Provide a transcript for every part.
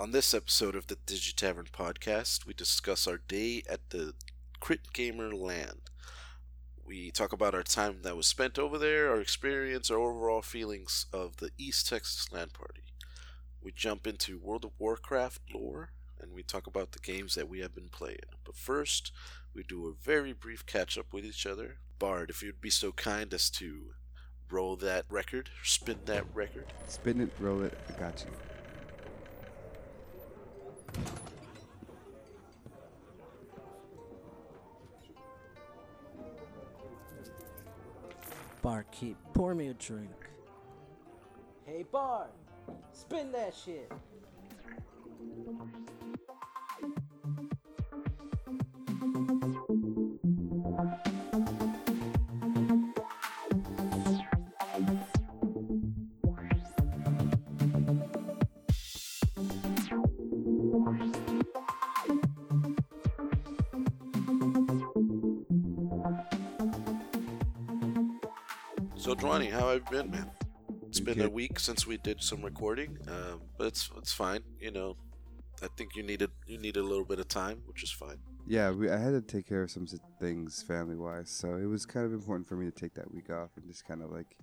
On this episode of the Digitavern podcast, we discuss our day at the Crit Gamer LAN. We talk about our time that was spent over there, our experience, our overall feelings of the East Texas LAN party. We jump into World of Warcraft lore, and we talk about the games that we have been playing. But first, we do a very brief catch up with each other. Bard, if you'd be so kind as to roll that record, spin that record. Spin it, roll it. I got you. Barkeep, pour me a drink. Hey, Bar, spin that shit. So, Jwany, how have you been, man? It's been a week since we did some recording, um, but it's it's fine. You know, I think you needed you needed a little bit of time, which is fine. Yeah, we, I had to take care of some things family wise, so it was kind of important for me to take that week off and just kind of like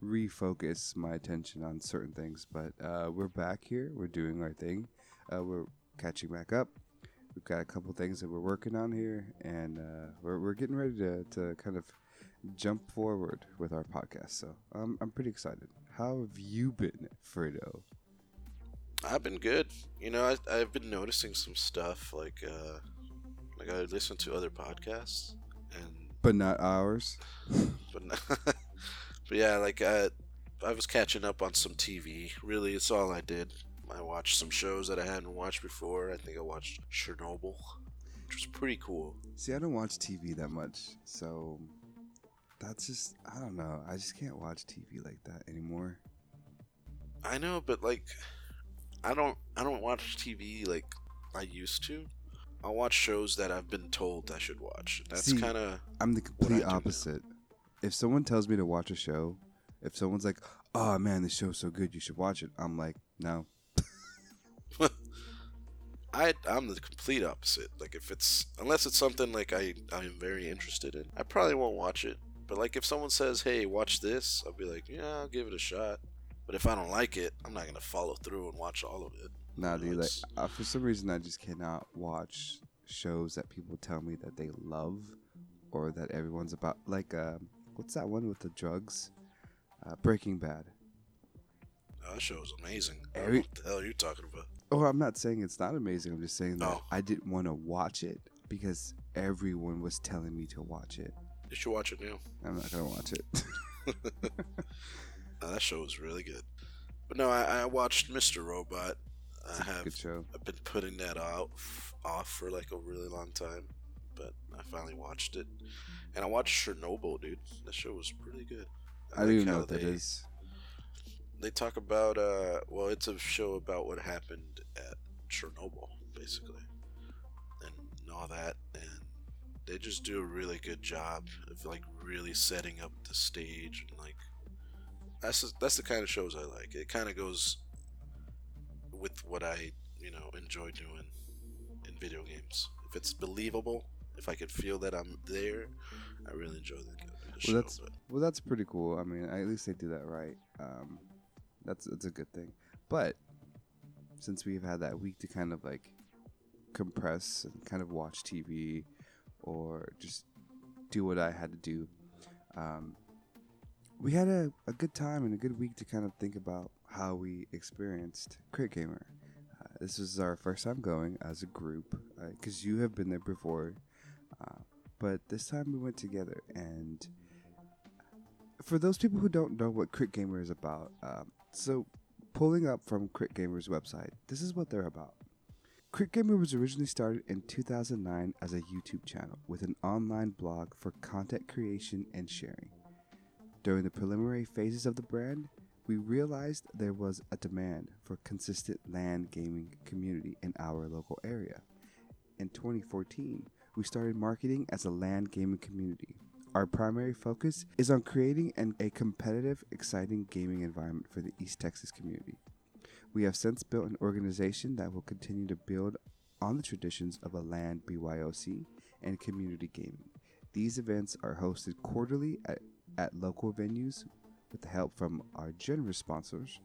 refocus my attention on certain things. But uh, we're back here. We're doing our thing. Uh, we're catching back up. We've got a couple things that we're working on here, and uh, we're, we're getting ready to, to kind of jump forward with our podcast. So um, I'm pretty excited. How have you been, Fredo? I've been good. You know, I, I've been noticing some stuff like uh, like I listen to other podcasts, and But not ours. but but yeah, like I I was catching up on some TV. Really, it's all I did. I watched some shows that I hadn't watched before. I think I watched Chernobyl, which was pretty cool. See, I don't watch TV that much, so that's just I don't know. I just can't watch TV like that anymore. I know, but like, I don't I don't watch TV like I used to. I watch shows that I've been told I should watch. That's kind of I'm the complete opposite. If someone tells me to watch a show, if someone's like, "Oh man, this show's so good, you should watch it," I'm like, "No." I I'm the complete opposite. Like if it's unless it's something like I I'm very interested in, I probably won't watch it. But like if someone says, "Hey, watch this," I'll be like, "Yeah, I'll give it a shot." But if I don't like it, I'm not gonna follow through and watch all of it. Nah, dude. Like, uh, for some reason, I just cannot watch shows that people tell me that they love, or that everyone's about. Like, um, what's that one with the drugs? Uh, Breaking Bad. Oh, that show is amazing. Every- what the hell you're talking about? Oh, I'm not saying it's not amazing. I'm just saying that. I didn't want to watch it because everyone was telling me to watch it. You should watch it now. I'm not gonna watch it. Uh, that show was really good. But no, I, I watched Mr. Robot. I have. I've been putting that out off for like a really long time, but I finally watched it, and I watched Chernobyl, dude. That show was pretty good. I don't like even know what that they- is. They talk about uh, well, it's a show about what happened at Chernobyl, basically, and all that, and they just do a really good job of like really setting up the stage and like that's the- that's the kind of shows I like. It kind of goes with what I you know enjoy doing in video games. If it's believable, if I could feel that I'm there, I really enjoy the, the show. Well, that's but- well, that's pretty cool. I mean, at least they do that right. Um, that's that's a good thing. But since we've had that week to kind of like compress and kind of watch TV or just do what I had to do, um, we had a, a good time and a good week to kind of think about how we experienced Crit Gamer. Uh, this was our first time going as a group because you have been there before, uh, but this time we went together. And for those people who don't know what Crit Gamer is about, um, so pulling up from Crit Gamer's website, this is what they're about. Crit Gamer was originally started in 2009 as a YouTube channel with an online blog for content creation and sharing. During the preliminary phases of the brand, we realized there was a demand for consistent LAN gaming community in our local area. In 2014, we started marketing as a LAN gaming community. Our primary focus is on creating an, a competitive, exciting gaming environment for the East Texas community. We have since built an organization that will continue to build on the traditions of a LAN BYOC and community gaming. These events are hosted quarterly at, at local venues with the help from our generous sponsors.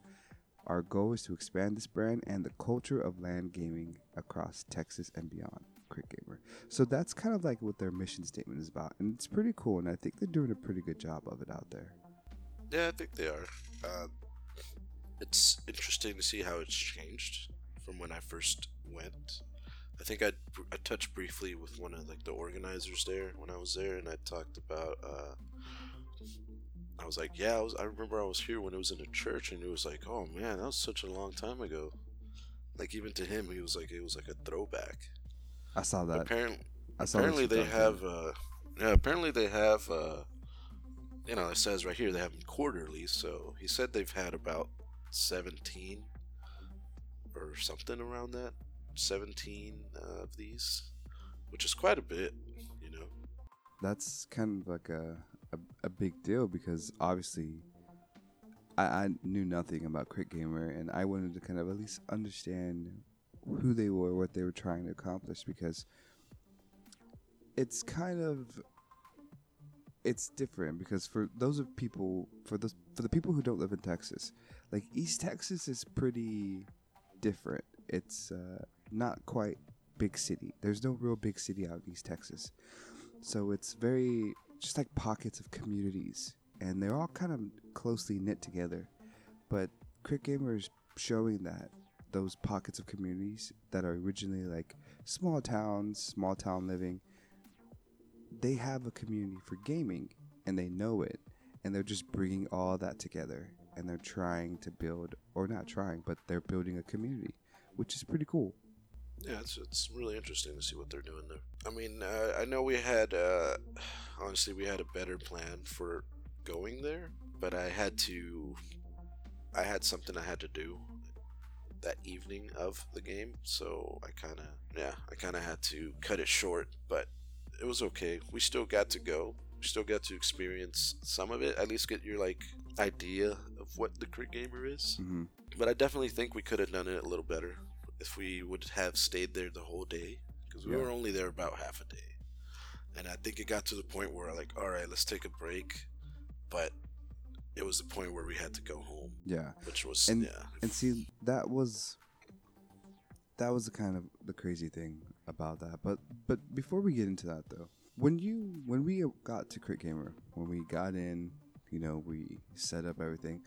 Our goal is to expand this brand and the culture of LAN gaming across Texas and beyond. Crit Gamer. So that's kind of like what their mission statement is about, and it's pretty cool. And I think they're doing a pretty good job of it out there. Yeah, I think they are. Uh, it's interesting to see how it's changed from when I first went. I think I I touched briefly with one of like the organizers there when I was there, and I talked about. Uh, I was like, yeah, I was. I remember I was here when it was in a church, and it was like, oh man, that was such a long time ago. Like even to him, he was like, it was like a throwback. I saw that. Apparently, I saw apparently they have. Uh, yeah, apparently they have. Uh, you know, it says right here they have them quarterly. So he said they've had about seventeen or something around that. Seventeen uh, of these, which is quite a bit. You know. that's kind of like a, a, a big deal because obviously I, I knew nothing about Crit Gamer and I wanted to kind of at least understand who they were, what they were trying to accomplish because it's kind of it's different because for those of people for those for the people who don't live in Texas, like East Texas is pretty different. It's uh, not quite big city. There's no real big city out in East Texas. So it's very just like pockets of communities, and they're all kind of closely knit together. But Crit Gamer is showing that those pockets of communities that are originally like small towns, small town living, they have a community for gaming, and they know it, and they're just bringing all that together, and they're trying to build, or not trying, but they're building a community, which is pretty cool. Yeah, it's it's really interesting to see what they're doing there. I mean, uh, I know we had uh, honestly we had a better plan for going there, but I had to I had something I had to do that evening of the game, so I kind of yeah, I kind of had to cut it short, but it was okay. We still got to go. We still got to experience some of it. At least get your like idea of what the crit gamer is. hmm But I definitely think we could have done it a little better if we would have stayed there the whole day because we Yeah. were only there about half a day. And I think it got to the point where like, all right, let's take a break. But it was the point where we had to go home, Yeah. which was And- yeah. And see, that was that was the kind of the crazy thing about that. But but before we get into that though, when you when we got to Crit Gamer, when we got in, you know, we set up everything.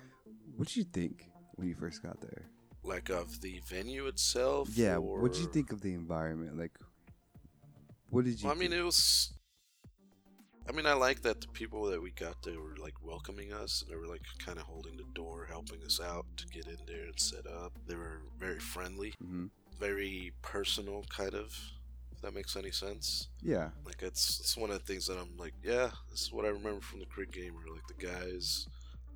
What did you think when you first got there? like of the venue itself. Yeah. What did you think of the environment? Like, what did you? Well, I mean, it was. I mean, I like that the people that we got there were like welcoming us. and They were like kind of holding the door, helping us out to get in there and set up. They were very friendly, Mhm. very personal, kind of. That makes any sense. Yeah. Like it's it's one of the things that I'm like, yeah, this is what I remember from the Crit Gamer. Like the guys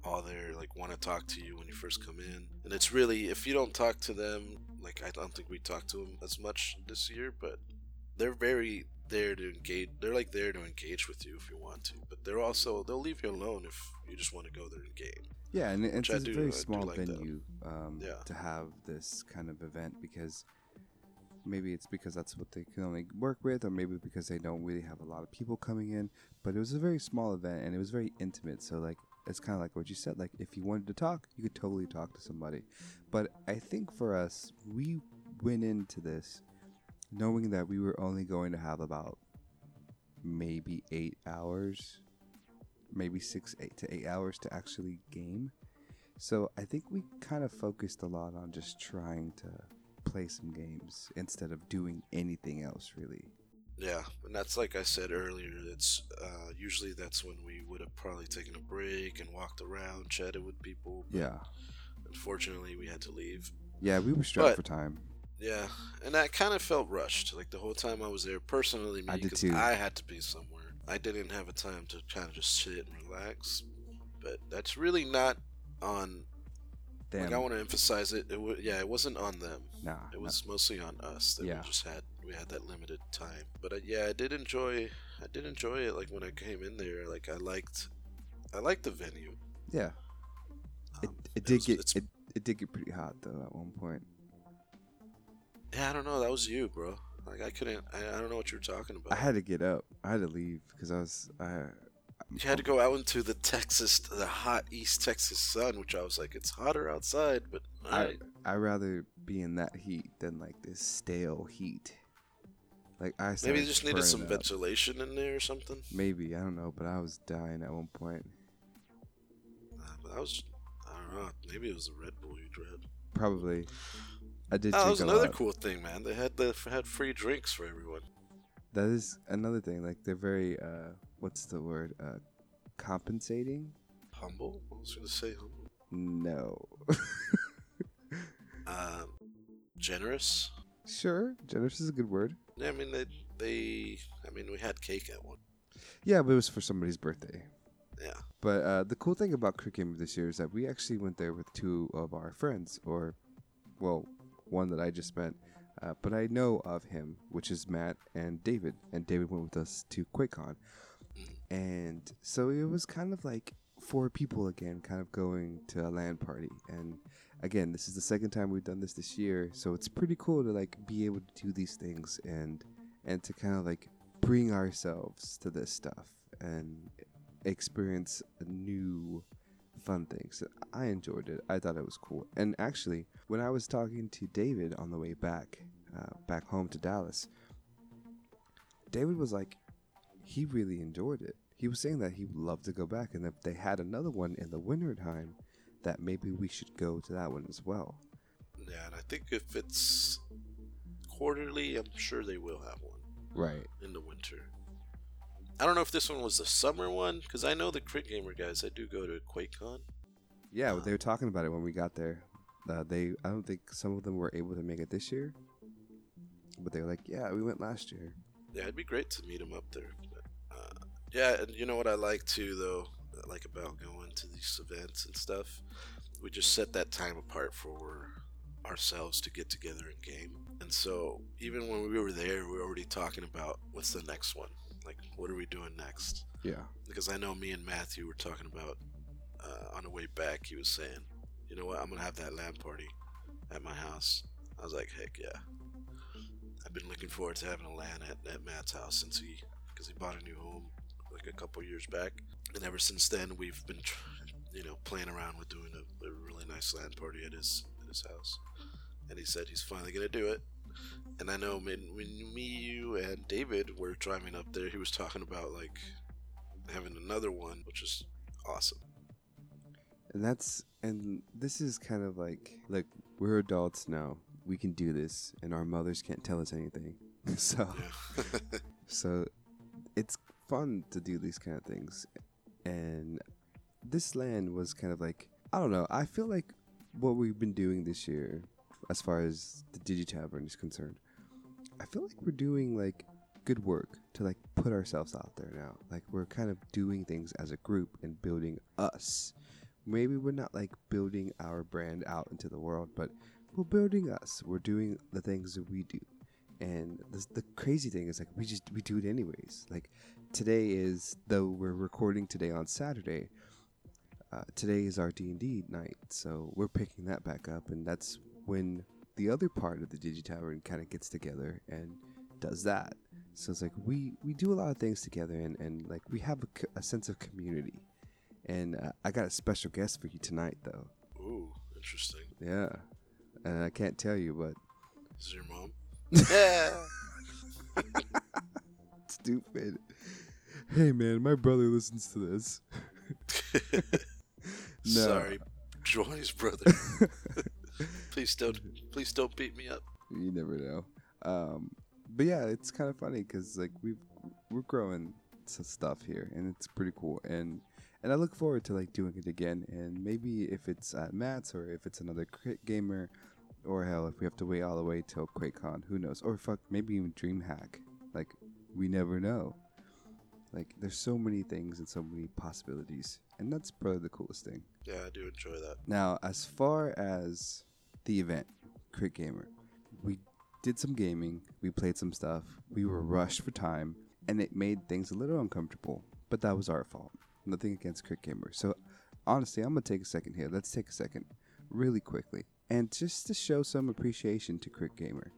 all there like want to talk to you when you first come in, and it's really if you don't talk to them, like I don't think we talked to them as much this year, but they're very there to engage. They're like there to engage with you if you want to, but they're also they'll leave you alone if you just want to go there and game. Yeah, and it's a do- very small like venue um, Yeah. to have this kind of event because maybe it's because that's what they can only work with, or maybe because they don't really have a lot of people coming in. But it was a very small event and it was very intimate. So like it's kind of like what you said. Like if you wanted to talk, you could totally talk to somebody. But I think for us, we went into this knowing that we were only going to have about maybe eight hours, maybe six, eight to eight hours to actually game. So I think we kind of focused a lot on just trying to play some games instead of doing anything else, really. Yeah, and that's like I said earlier. It's uh, usually that's when we would have probably taken a break and walked around, chatted with people. but Yeah, Unfortunately, we had to leave. yeah, we were strapped But- for time. Yeah, and I kind of felt rushed. Like the whole time I was there, personally, me, because too. I had to be somewhere. I didn't have a time to kind of just sit and relax. But that's really not on. Damn, Like I want to emphasize it. It w- yeah, it wasn't on them. nah, It was mostly on us that Yeah. we just had we had that limited time. But uh, yeah, I did enjoy. I did enjoy it. Like when I came in there, like I liked. I liked the venue. yeah. It, Um, it did was- get it, it did get pretty hot though at one point. Yeah, I don't know. That was you, bro. Like I couldn't. I, I don't know what you're talking about. I had to get up. I had to leave because I was. I, you had to go out into the Texas, the hot East Texas sun, which I was like, it's hotter outside, but I. I rather be in that heat than like this stale heat. Like I maybe they just needed some up. ventilation in there or something. Maybe I don't know, but I was dying at one point. Uh, but I was, I don't know. Maybe it was a Red Bull you dread. Probably. I did. Oh, that was another lot. cool thing, man. They had the had free drinks for everyone. That is another thing. Like they're very. uh What's the word? Uh Compensating? Humble. I was gonna say humble. No. Um, generous. sure, generous is a good word. Yeah, I mean they they. I mean we had cake at one. Yeah, but it was for somebody's birthday. Yeah. But uh, the cool thing about Gamer this year is that we actually went there with two of our friends, or, well, one that I just met. Uh, but I know of him, which is Matt and David. And David went with us to QuakeCon. And so it was kind of like four people again, kind of going to a LAN party. And again, this is the second time we've done this this year. So it's pretty cool to like be able to do these things and and to kind of like bring ourselves to this stuff and experience new fun things. I enjoyed it. I thought it was cool. And actually, when I was talking to David on the way back, uh, back home to Dallas, David was like, he really enjoyed it. He was saying that he would love to go back, and if they had another one in the winter time, that maybe we should go to that one as well. Yeah, and I think if it's quarterly, I'm sure they will have one Right. in the winter. I don't know if this one was the summer one because I know the Crit Gamer guys. I do go to QuakeCon. Yeah, they were talking about it when we got there. Uh, they, I don't think some of them were able to make it this year, but they were like, "Yeah, we went last year." Yeah, it'd be great to meet them up there. Yeah, and you know what I like too, though, I like about going to these events and stuff. We just set that time apart for ourselves to get together and game. And so even when we were there, we were already talking about what's the next one. Like, what are we doing next? Yeah. Because I know me and Matthew were talking about uh, on the way back. He was saying, "You know what? I'm gonna have that LAN party at my house." I was like, "Heck yeah!" I've been looking forward to having a LAN at, at Matt's house since he, because he bought a new home a couple years back, and ever since then we've been, you know, playing around with doing a, a really nice LAN party at his at his house. And he said he's finally gonna do it. And I know when, when me, you, and David were driving up there, he was talking about like having another one, which is awesome. And that's and this is kind of like like we're adults now. We can do this and our mothers can't tell us anything. so so it's fun to do these kind of things. And this LAN was kind of like I don't know, I feel like what we've been doing this year as far as the Digi Tavern is concerned, I feel like we're doing like good work to like put ourselves out there now. Like we're kind of doing things as a group and building us. Maybe we're not like building our brand out into the world, but we're building us. We're doing the things that we do. And the, the crazy thing is like we just we do it anyways. Like today is though we're recording today on Saturday. Uh, today is our D and D night, so we're picking that back up, and that's when the other part of the Digi Tavern kind of gets together and does that. So it's like we we do a lot of things together, and and like we have a, co- a sense of community. And uh, I got a special guest for you tonight, though. Ooh, interesting. Yeah, and I can't tell you, but Is it your mom? yeah. stupid. Hey man, my brother listens to this. No. Sorry, Joy's brother. please don't, please don't beat me up. you never know. Um, but yeah, it's kind of funny because like we've we're growing some stuff here, and it's pretty cool. And and I look forward to like doing it again. And maybe if it's at Matt's or if it's another crit gamer, or hell, if we have to wait all the way till QuakeCon, who knows? Or fuck, maybe even DreamHack. Like we never know. Like there's so many things and so many possibilities, and that's probably the coolest thing. Yeah, I do enjoy that. Now, as far as the event, Crit Gamer, we did some gaming, we played some stuff, we were rushed for time, and it made things a little uncomfortable. But that was our fault. Nothing against Crit Gamer. So, honestly, I'm gonna take a second here. Let's take a second. really quickly. And just to show some appreciation to Crit Gamer,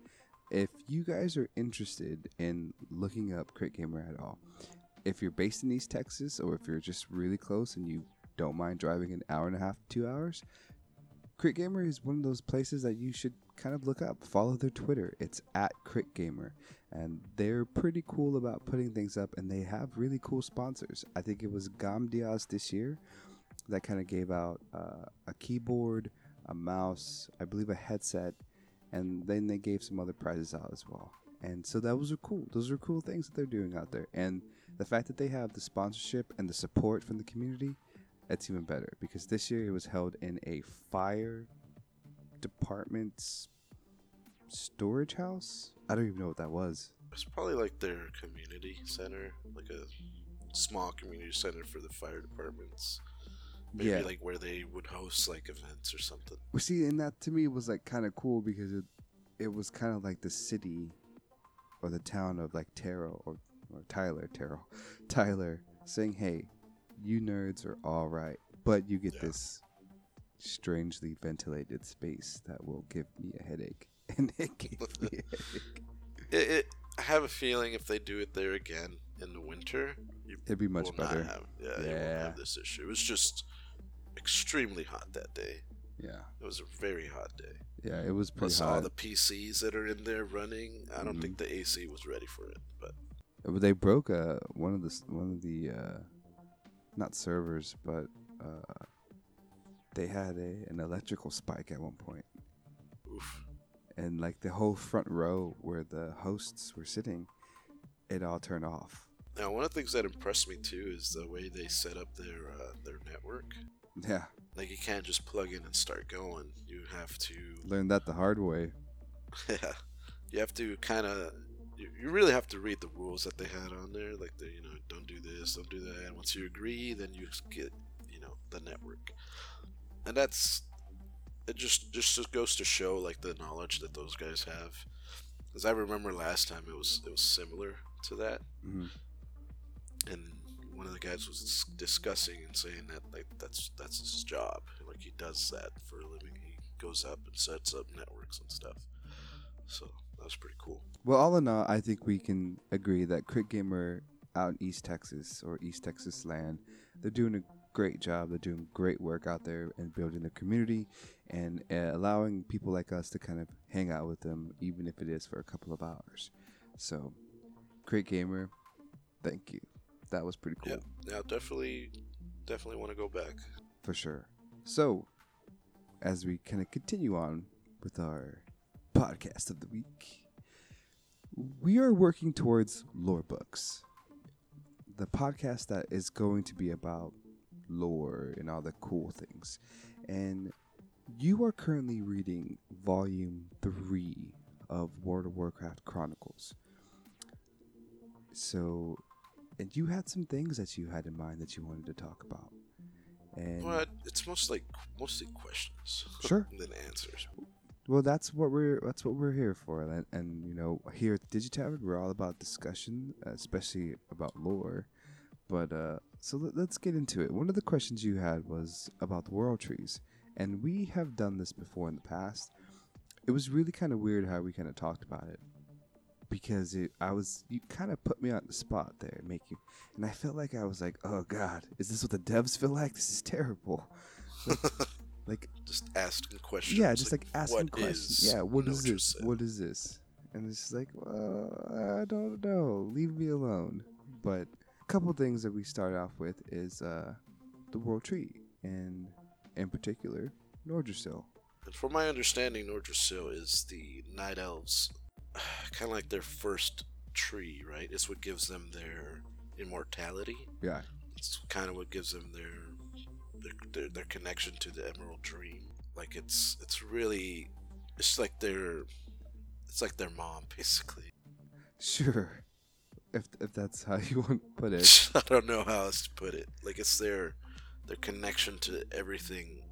if you guys are interested in looking up Crit Gamer at all, if you're based in East Texas or if you're just really close and you don't mind driving an hour and a half, two hours, Crit Gamer is one of those places that you should kind of look up. Follow their Twitter. It's at Crit Gamer. And they're pretty cool about putting things up and they have really cool sponsors. I think it was Gamdias this year that kind of gave out uh, a keyboard, a mouse, I believe a headset, and then they gave some other prizes out as well. And so that was cool. Those are cool things that they're doing out there. And the fact that they have the sponsorship and the support from the community, that's even better because this year it was held in a fire department's storage house. I don't even know what that was. It's probably like their community center, like a small community center for the fire departments. Maybe Yeah. like where they would host like events or something. Well, see, and that to me was like kind of cool because it it was kind of like the city or the town of like Taro or, or Tyler, Taro, Tyler saying, "Hey, you nerds are all right, but you get Yeah. this strangely ventilated space that will give me a headache." And it gave me a headache. It, it, I have a feeling if they do it there again in the winter, It'd be much better. have yeah, you won't have this issue. It was just extremely hot that day. Yeah, It was a very hot day. yeah, it was pretty Plus all hot. the PCs that are in there running. I don't Mhm. think the AC was ready for it, But they broke uh, one of the s- one of the uh, not servers, but uh, they had a an electrical spike at one point, oof. and like the whole front row where the hosts were sitting, it all turned off. Now, one of the things that impressed me too is the way they set up their uh, their network. Yeah, Like you can't just plug in and start going. You have to, learned that the hard way. yeah, you have to kind of, you, you really have to read the rules that they had on there. Like the, you know, don't do this, don't do that. And once you agree, then you get, you know, the network. And that's, it just just goes to show like the knowledge that those guys have. Because I remember last time it was it was similar to that. hmm and one of the guys was discussing and saying that like that's that's his job like he does that for a living he goes up and sets up networks and stuff so that was pretty cool Well, all in all, I think we can agree that Crit Gamer out in East Texas or East Texas LAN, they're doing a great job. They're doing great work out there and building their community and uh, allowing people like us to kind of hang out with them, even if it is for a couple of hours. So, Crit Gamer, thank you. That was pretty cool yeah yeah definitely definitely want to go back for sure. So, as we kind of continue on with our podcast of the week, we are working towards lore books. The podcast that is going to be about lore and all the cool things. And you are currently reading volume three of World of Warcraft Chronicles. So, and you had some things that you had in mind that you wanted to talk about. And but it's mostly mostly questions Sure. than answers Well, that's what we're that's what we're here for, and, and you know, here at Digitavern, we're all about discussion, especially about lore. But uh, so let, let's get into it. One of the questions you had was about the world trees, and we have done this before in the past. It was really kind of weird how we kind of talked about it because it, I was you kind of put me on the spot there, you, and I felt like I was like, oh god, is this what the devs feel like? This is terrible. Like just asking questions yeah, just like, asking what questions. yeah, what is this? What is this? And it's just like, well, I don't know. Leave me alone. But a couple things that we start off with is uh, the world tree, and in particular, Nordrassil. And from my understanding, Nordrassil is the Night Elves, kind of like their first tree, right? It's what gives them their immortality. Yeah, It's kind of what gives them their their, their their connection to the Emerald Dream. Like it's it's really it's like their it's like their mom basically. sure. If if that's how you want to put it. I don't know how else to put it. Like it's their their connection to everything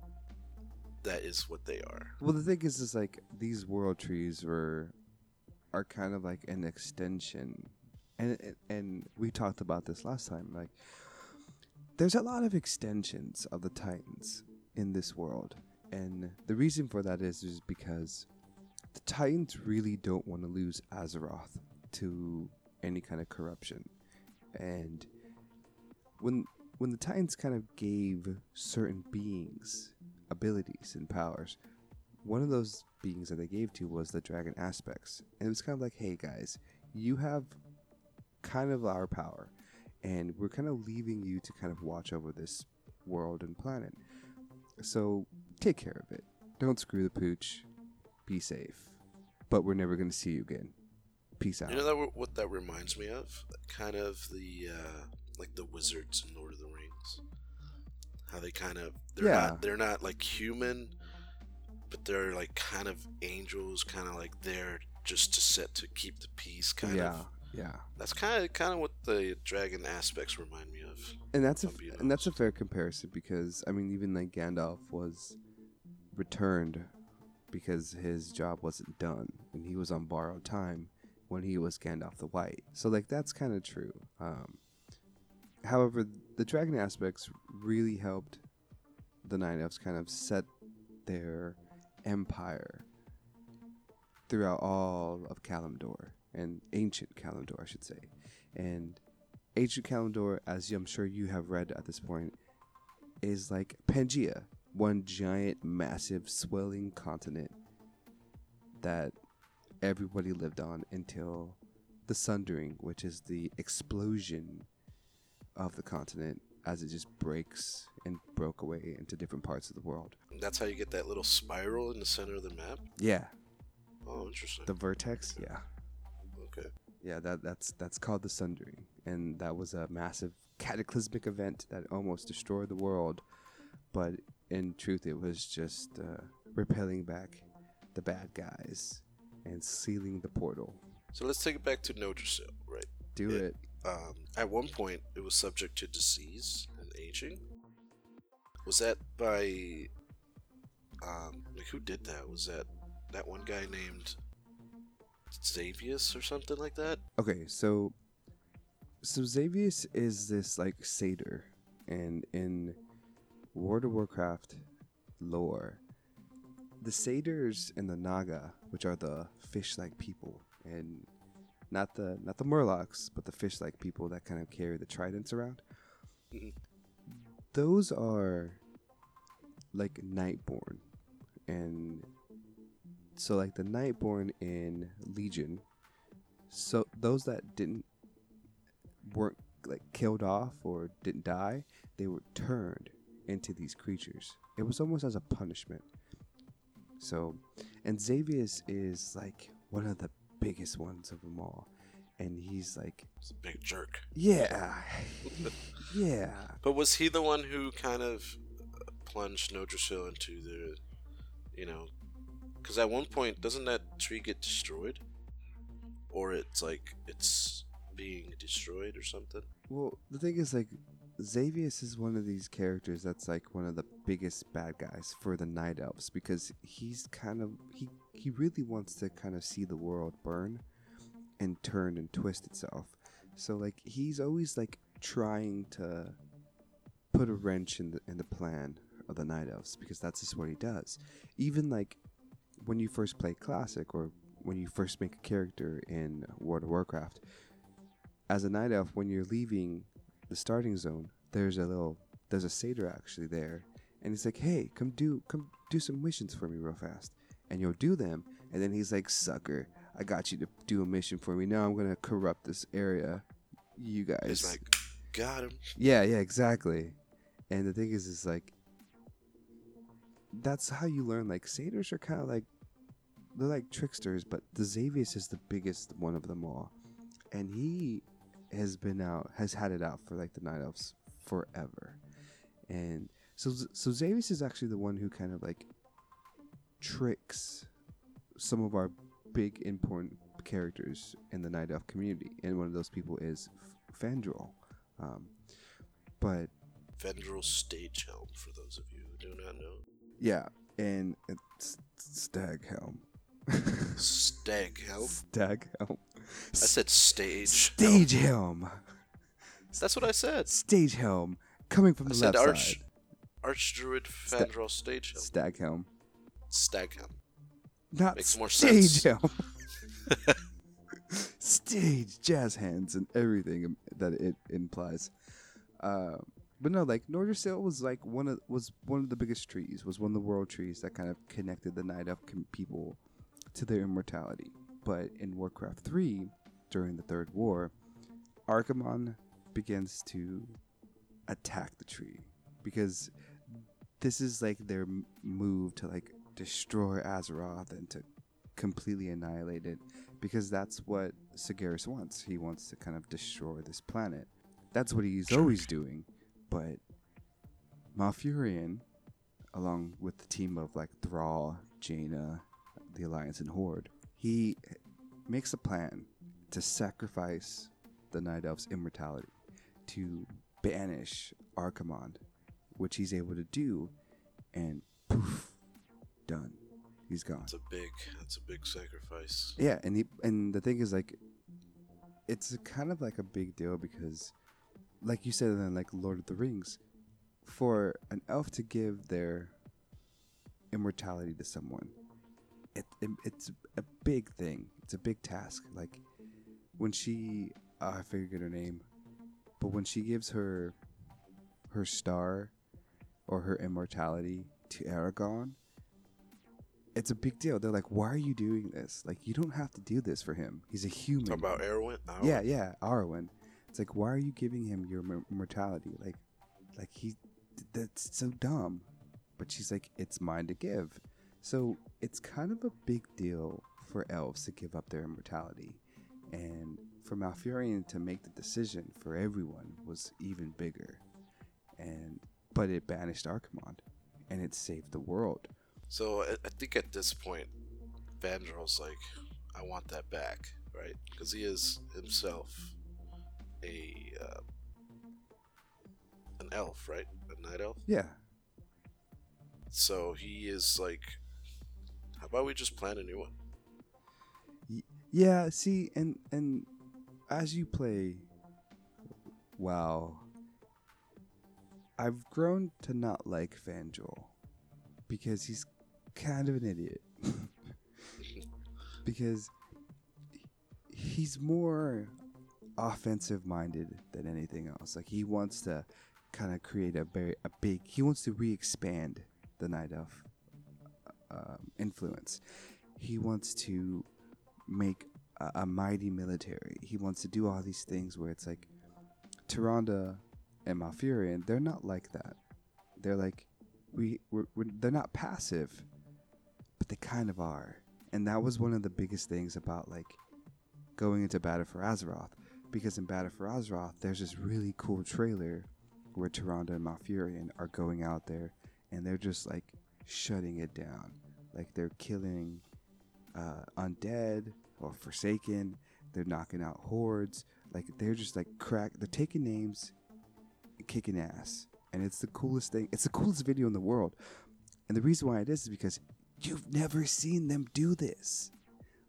that is what they are. Well, the thing is, is like these world trees were are kind of like an extension, and and- and we talked about this last time. Like, there's a lot of extensions of the Titans in this world, And the reason for that is is because the Titans really don't want to lose Azeroth to any kind of corruption. And when when the Titans kind of gave certain beings abilities and powers, one of those beings that they gave to was the dragon aspects. And it was kind of like, hey guys, you have kind of our power, and we're kind of leaving you to kind of watch over this world and planet. So take care of it. Don't screw the pooch. Be safe. But we're never going to see you again. Peace out. You know that what that reminds me of? Kind of the uh, like the wizards in Lord of the Rings. How they kind of they're Yeah. not they're not like human, but they're like kind of angels, kind of like there just to set to keep the peace. Kind yeah, of. Yeah. That's kind of kind of what the dragon aspects remind me of. And that's a and that's a fair comparison because I mean even like Gandalf was returned because his job wasn't done and he was on borrowed time when he was Gandalf the White. So like that's kind of true. Um, however, the dragon aspects really helped the Night Elves kind of set their empire throughout all of Kalimdor and ancient Kalimdor, I should say. And ancient Kalimdor, as I'm sure you have read at this point, is like Pangea, one giant, massive, swelling continent that everybody lived on until the Sundering, which is the explosion of the continent as it just breaks and broke away into different parts of the world. That's how you get that little spiral in the center of the map. Yeah, Oh, interesting. the vertex. Yeah. Yeah. That that's that's called the Sundering, and that was a massive cataclysmic event that almost destroyed the world. But in truth, it was just uh, repelling back the bad guys and sealing the portal. So let's take it back to Nordrassil, right? Do Yeah. it. um, at one point it was subject to disease and aging. Was that by um, like who did that? Was that that one guy named Xavius or something like that? Okay, so so Xavius is this like satyr, and in World of Warcraft lore, the satyrs and the Naga, which are the fish-like people, and not the not the Murlocs, but the fish-like people that kind of carry the tridents around. Mhm. Those are like Nightborne, and so like the Nightborne in Legion so those that didn't weren't like killed off or didn't die they were turned into these creatures. It was almost as a punishment. So and xavius is like one of the biggest ones of them all. And he's like He's a big jerk. yeah. Yeah. But was he the one who kind of plunged Nordrassil into the, you know, because at one point doesn't that tree get destroyed, or it's like it's being destroyed or something? Well, the thing is, like, Xavius is one of these characters that's like one of the biggest bad guys for the Night Elves because he's kind of he he really wants to kind of see the world burn and turn and twist itself. So like he's always like trying to put a wrench in the in the plan of the Night Elves because that's just what he does. Even like when you first play Classic or when you first make a character in World of Warcraft, as a night elf, when you're leaving the starting zone, there's a little, there's a satyr actually there, and he's like, "Hey, come do, come do some missions for me real fast," and you'll do them, and then he's like, "Sucker, I got you to do a mission for me. Now I'm gonna corrupt this area. You guys, It's like, got him. yeah, yeah, exactly. And the thing is, is like, that's how you learn. Like satyrs are kind of like, they're like tricksters, but the Xavius is the biggest one of them all, and he has been out, has had it out for like the night elves forever, and so so Xavius is actually the one who kind of like tricks some of our big important characters in the night elf community, and one of those people is Fandral. Um, but Fandral stage helm for those of you who do not know. Yeah, and it's Staghelm. Stag helm. Staghelm. I said stage. Stage helm. That's what I said. Stage helm. Coming from I the said left arch. side. Archdruid Fandral Stage Helm. Staghelm. Staghelm. Not Makes more stage sense. helm. stage jazz hands and everything that it implies. Uh, but no, like Nordrassil was like one of was one of the biggest trees. Was one of the world trees that kind of connected the Night Elf people to their immortality. But in Warcraft three, during the Third War, Archimonde begins to attack the tree because this is like their move to like destroy Azeroth and to completely annihilate it because that's what Sargeras wants. He wants to kind of destroy this planet. That's what he's always doing. But Malfurion, along with the team of like Thrall, Jaina, the Alliance, and Horde, he makes a plan to sacrifice the Night Elf's immortality to banish Archimonde, which he's able to do, and poof, done. He's gone. That's a big. That's a big sacrifice. Yeah, and he and the thing is like, it's kind of like a big deal because, like you said then like Lord of the Rings, for an elf to give their immortality to someone, it, it it's a big thing. It's a big task. Like when she, uh, I forget her name, but when she gives her her star or her immortality to Aragorn, it's a big deal. They're like, "Why are you doing this? Like, you don't have to do this for him. He's a human." About Erwin. Oh, Yeah, yeah, Arwen. It's like, why are you giving him your immortality? Like, like he, that's so dumb. But she's like, it's mine to give. So it's kind of a big deal for elves to give up their immortality, and for Malfurion to make the decision for everyone was even bigger. And but it banished Archimonde and it saved the world. So I, I think at this point, Fandral's like, I want that back, right? Because he is himself a uh, an elf, right? A night elf. Yeah, So he is like, how about we just plan a new one? Yeah, see, and and as you play WoW, I've grown to not like Fanjul because he's kind of an idiot. because he's more offensive minded than anything else. Like he wants to kind of create a very a big. He wants to re-expand the Night Elf um, influence. He wants to make a, a mighty military. He wants to do all these things where it's like Tyrande and Malfurion. They're not like that. They're like we. We're, we're, they're not passive, but they kind of are. And that was one of the biggest things about like going into Battle for Azeroth, because in Battle for Azeroth, there's this really cool trailer where Tyrande and Malfurion are going out there, and they're just like shutting it down. Like they're killing uh, undead or forsaken. They're knocking out hordes. Like they're just like crack. They're taking names, kicking ass, and it's the coolest thing. It's the coolest video in the world. And the reason why it is is because you've never seen them do this.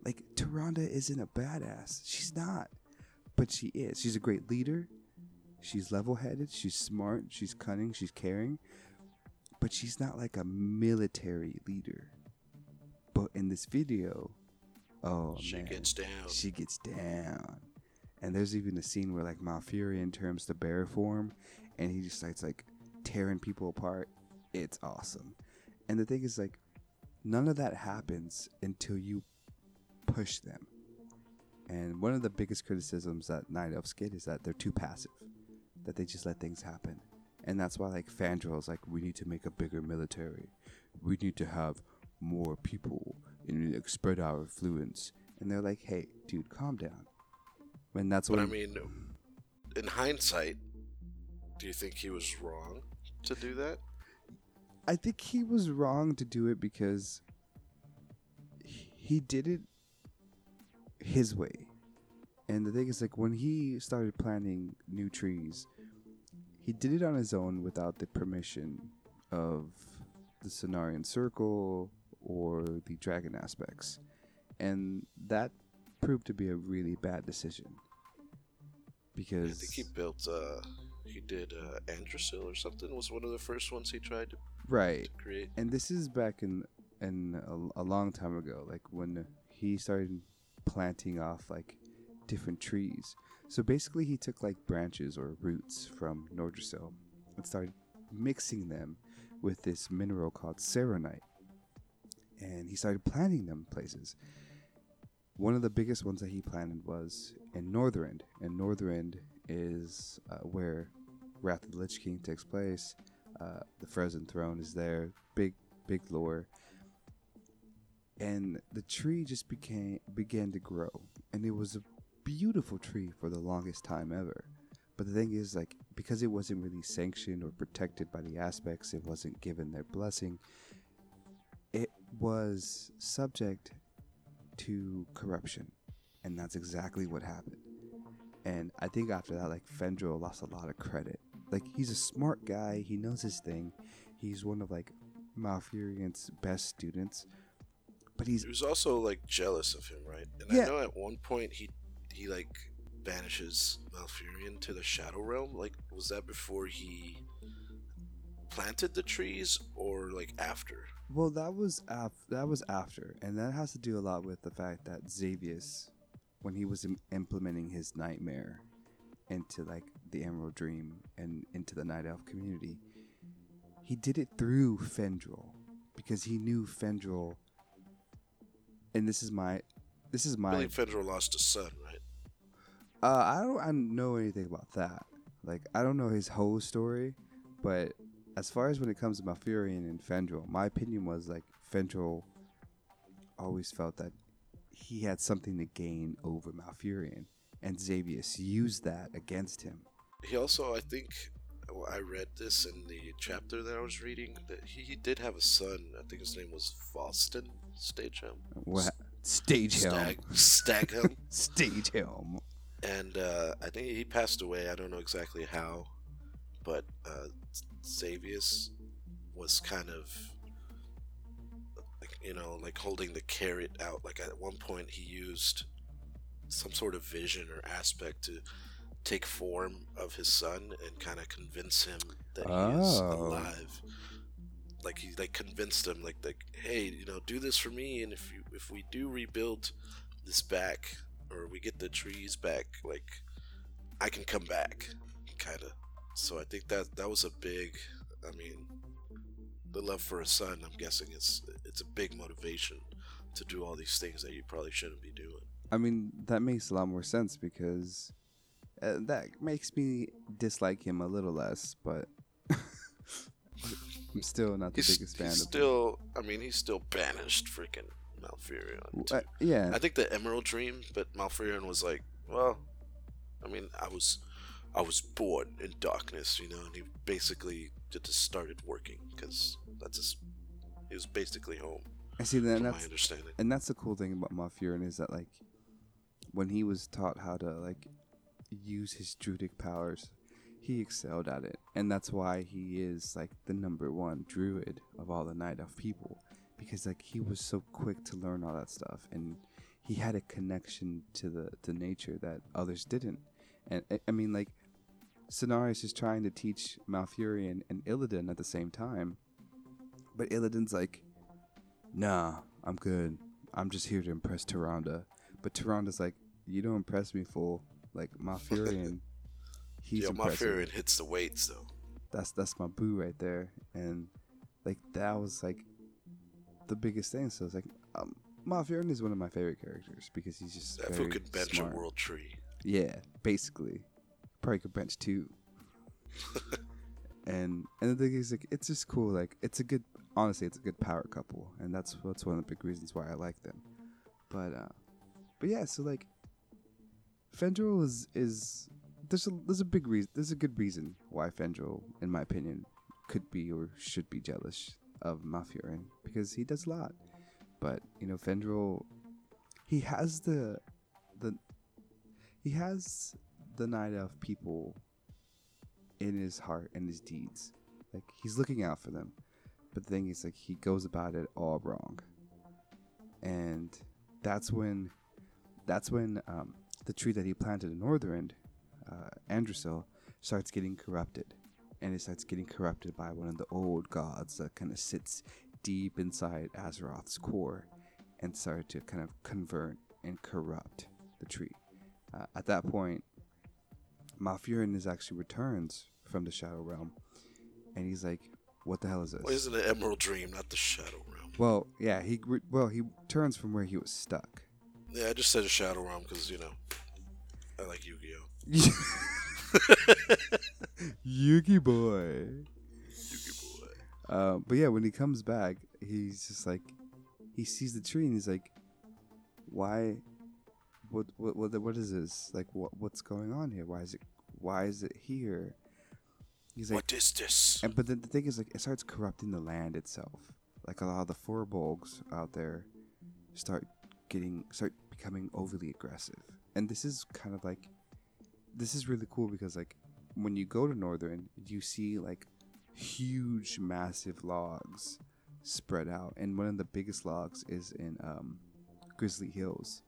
Like Tyrande isn't a badass. She's not, but she is. She's a great leader. She's level-headed. She's smart. She's cunning. She's caring. But she's not like a military leader. But in this video, oh she man, gets down. she gets down. And there's even a scene where like Malfurion turns to bear form, and he just starts like tearing people apart. It's awesome. And the thing is like, none of that happens until you push them. And one of the biggest criticisms that Night Elves get is that they're too passive, that they just let things happen. And that's why like Fandral's like, we need to make a bigger military. We need to have more people and spread our influence. And they're like, hey, dude, calm down. And that's what I mean, in hindsight, do you think he was wrong to do that? I think he was wrong to do it because he did it his way. And the thing is, like, when he started planting new trees, he did it on his own without the permission of the Cenarion Circle or the Dragon aspects. And that proved to be a really bad decision. Because. I think he built. uh He did uh Andrassil or something. Was one of the first ones he tried to, right to create. and this is back in in a, a long time ago like when he started planting off like different trees. So basically he took like branches or roots from Nordrassil and started mixing them with this mineral called serenite. And he started planting them places. One of the biggest ones that he planted was in Northrend and Northrend is uh, where Wrath of the Lich King takes place. Uh, the Frozen Throne is there. Big, big lore. And the tree just became began to grow, and it was a beautiful tree for the longest time ever. But the thing is, like, because it wasn't really sanctioned or protected by the aspects, it wasn't given their blessing. It was subject to corruption, and that's exactly what happened. And I think after that, like Fandral lost a lot of credit. Like he's a smart guy. He knows his thing. He's one of like Malfurion's best students. But he's He was also like jealous of him, right? And Yeah. I know at one point he he like banishes Malfurion to the Shadow Realm. Like, was that before he planted the trees or like after? well. That was af- that was after, and that has to do a lot with the fact that Xavius, when he was Im- implementing his nightmare into like the Emerald Dream and into the Night Elf community, he did it through Fandral because he knew Fandral. And this is my, this is I my believe Fandral lost a son, right? Uh, I don't, I don't know anything about that. Like, I don't know his whole story, but as far as when it comes to Malfurion and Fandral, my opinion was like Fandral always felt that he had something to gain over Malfurion, and Xavius used that against him. He also, I think, I read this in the chapter that I was reading that he, he did have a son. I think his name was Valstann Stagehelm. What? Stage helm. Stag Staghelm. Stage helm. and uh, I think he passed away. I don't know exactly how, but uh, Xavius was kind of, like, you know, like holding the carrot out. Like at one point, he used some sort of vision or aspect to take form of his son and kind of convince him that he is Oh. alive. Like he like convinced him like like hey you know do this for me and if you if we do rebuild this back or we get the trees back like I can come back kind of so I think that that was a big I mean the love for a son I'm guessing is it's a big motivation to do all these things that you probably shouldn't be doing I mean, that makes a lot more sense because uh, that makes me dislike him a little less, but I'm still not the he's, biggest fan he's of him. still I mean he's still banished freaking Malfurion. Uh, yeah, I think the Emerald Dream, but Malfurion was like, well, I mean, I was, I was born in darkness, you know, and he basically just started working because that's his, he was basically home, I see that. from my understanding. and that's the cool thing about Malfurion is that like when he was taught how to like use his druidic powers, he excelled at it, and that's why he is like the number one druid of all the Night Elf people because like he was so quick to learn all that stuff and he had a connection to the to nature that others didn't, and I, mean like. Cenarius is trying to teach Malfurion and Illidan at the same time, but Illidan's like, nah, I'm good. I'm just here to impress Tyrande. But Tyrande's like, you don't impress me, fool. Like Malfurion, he's Yo, impressive. Malfurion hits the weights though. That's that's my boo right there, and like that was like the biggest thing. So it's like, um, Malfurion is one of my favorite characters because he's just That very could bench smart. a world tree. Yeah, basically, probably could bench two. and and the thing is, like, it's just cool. Like, it's a good, honestly, it's a good power couple, and that's that's one of the big reasons why I like them. But uh, but yeah, so like, Fandral is is there's a there's a big reason there's a good reason why Fandral, in my opinion, could be or should be jealous of Malfurion because he does a lot. But you know, Fandral, he has the the he has the night of people in his heart and his deeds. Like he's looking out for them. But the thing is like he goes about it all wrong. And that's when that's when um, the tree that he planted in Northrend uh, Andrassil starts getting corrupted, and it starts getting corrupted by one of the old gods that kind of sits deep inside Azeroth's core, and started to kind of convert and corrupt the tree. Uh, at that point, Malfurion is actually returns from the Shadow Realm, and he's like, "What the hell is this?" Why isn't it Emerald Dream, not the Shadow Realm? Well, yeah, he re- well he turns from where he was stuck. Yeah, I just said a Shadow Realm because, you know, I like Yu Gi Oh! Yugi boy. Yu-Gi boy. Uh, but yeah, when he comes back, he's just like, he sees the tree and he's like, why? What what what, what is this? Like what what's going on here? Why is it why is it here? He's like, What is this? and but then the thing is like it starts corrupting the land itself. Like a lot of the four furbolgs out there start getting start becoming overly aggressive. And this is kind of like this is really cool because like when you go to Northrend, you see like huge massive logs spread out and one of the biggest logs is in um, Grizzly Hills.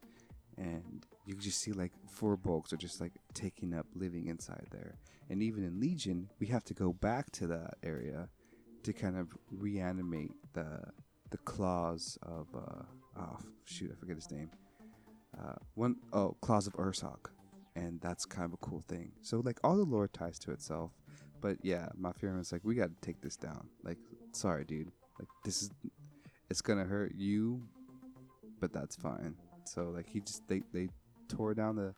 And you just see like furbolgs are just like taking up living inside there. And even in Legion, we have to go back to that area to kind of reanimate the the claws of uh oh shoot I forget his name. Uh one oh claws of Ursoc and that's kind of a cool thing. So like all the lore ties to itself. But yeah my fear was like we got to take this down. Like sorry dude. Like this is it's gonna hurt you but that's fine. So like he just they they tore down the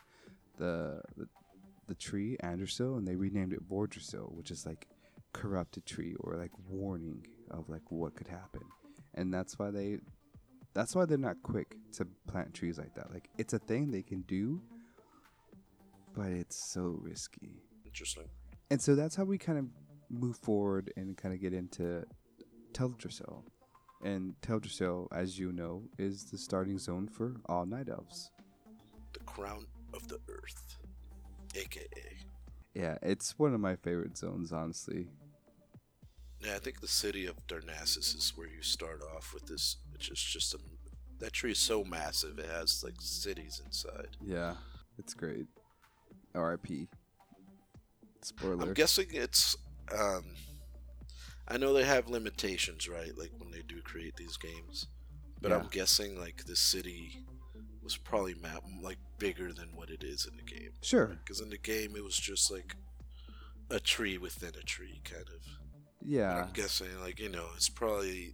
the the, the tree Andrassil and they renamed it Vordrassil which is like corrupted tree or like warning of like what could happen. And that's why they that's why they're not quick to plant trees like that like it's a thing they can do but it's so risky Interesting. and so that's how we kind of move forward and kind of get into Teldrassil and Teldrassil as you know is the starting zone for all night elves The Crown of the Earth. AKA. yeah it's one of my favorite zones honestly Yeah, I think the city of Darnassus is where you start off with this, which is just a. That tree is so massive, it has like cities inside. yeah it's great RIP spoiler I'm guessing it's. um I know they have limitations, right? Like when they do create these games, but Yeah. I'm guessing like the city was probably map like bigger than what it is in the game. sure Because in the game it was just like a tree within a tree, kind of. Yeah I'm guessing, like you know, it's probably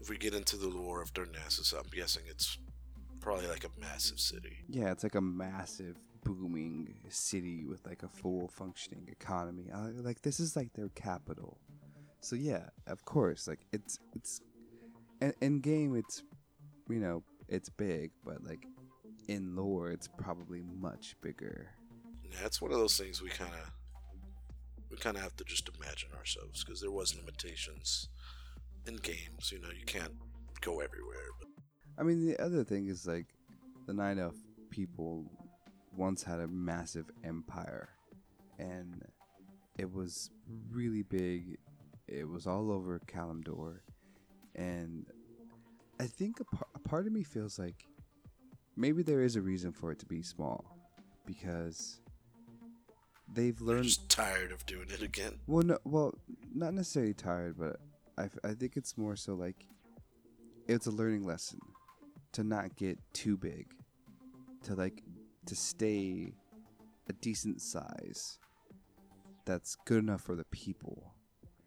if we get into the lore of Darnassus, I'm guessing it's probably like a massive city. Yeah, it's like a massive booming city with like a full functioning economy. Uh, like this is like their capital. So yeah, of course, like it's it's in, in game it's you know, it's big, but like in lore it's probably much bigger. Yeah, it's one of those things we kind of we kind of have to just imagine ourselves because there was limitations in games. You know, you can't go everywhere. But I mean, the other thing is like the Night Elf people once had a massive empire, and it was really big. It was all over Kalimdor, and I think a, par- a part of me feels like maybe there is a reason for it to be small, because they've learned. just tired of doing it again. Well, no, well, not necessarily tired, but I, I think it's more so like it's a learning lesson to not get too big, to like to stay a decent size that's good enough for the people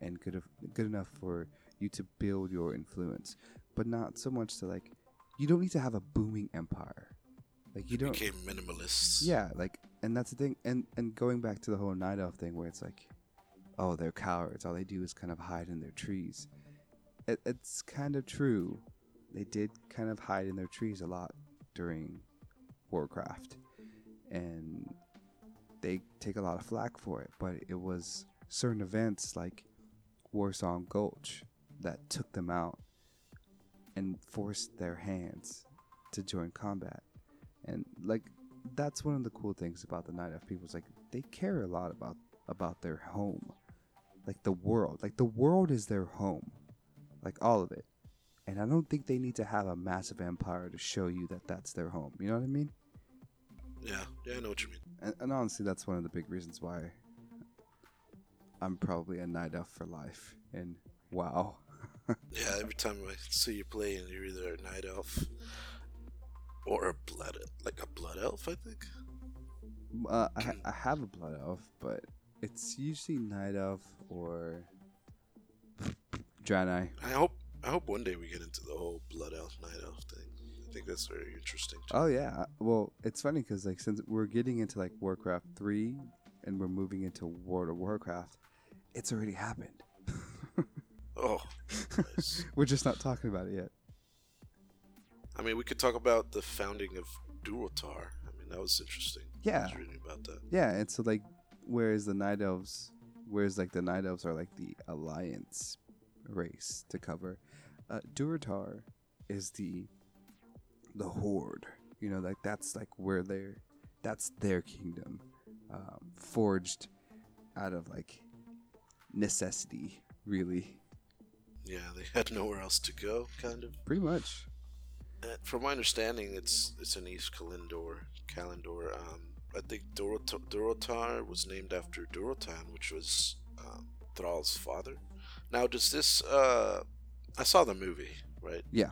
and good of, good enough for you to build your influence, but not so much to like you don't need to have a booming empire. Like you They don't became minimalists. yeah, like, and that's the thing, and and going back to the whole night elf thing, where it's like, oh, they're cowards. All they do is kind of hide in their trees. It, it's kind of true. They did kind of hide in their trees a lot during Warcraft, and they take a lot of flack for it. But it was certain events like Warsong Gulch that took them out and forced their hands to join combat and like that's one of the cool things about the night elf people is like they care a lot about about their home. Like the world. Like the world is their home. Like all of it. And i don't think they need to have a massive empire to show you that that's their home. You know what i mean? Yeah, yeah, I know what you mean. And, and honestly, that's one of the big reasons why I'm probably a night elf for life. And wow. Yeah, every time I see you play, and you're either a night elf or a blood, like a blood elf, I think. Uh, I, I have a blood elf, but it's usually night elf or Draenei. I hope, I hope one day we get into the whole blood elf, night elf thing. I think that's very interesting. Too. Oh yeah. Well, it's funny because like since we're getting into like Warcraft three, and we're moving into World of Warcraft, it's already happened. Oh, nice. we're just not talking about it yet. I mean, we could talk about the founding of Durotar. I mean, that was interesting. I Yeah. was reading about that. Yeah, and so like, whereas the Night Elves, whereas like the Night Elves are like the Alliance race to cover, uh, Durotar is the the Horde. You know, like that's like where they're, that's their kingdom, um, forged out of like necessity, really, Yeah, they had nowhere else to go, kind of. pretty much. Uh, from my understanding, it's it's an East Kalimdor. Kalimdor. Um, I think Durotar was named after Durotan, which was um, Thrall's father. Now, does this? Uh, I saw the movie, right? Yeah.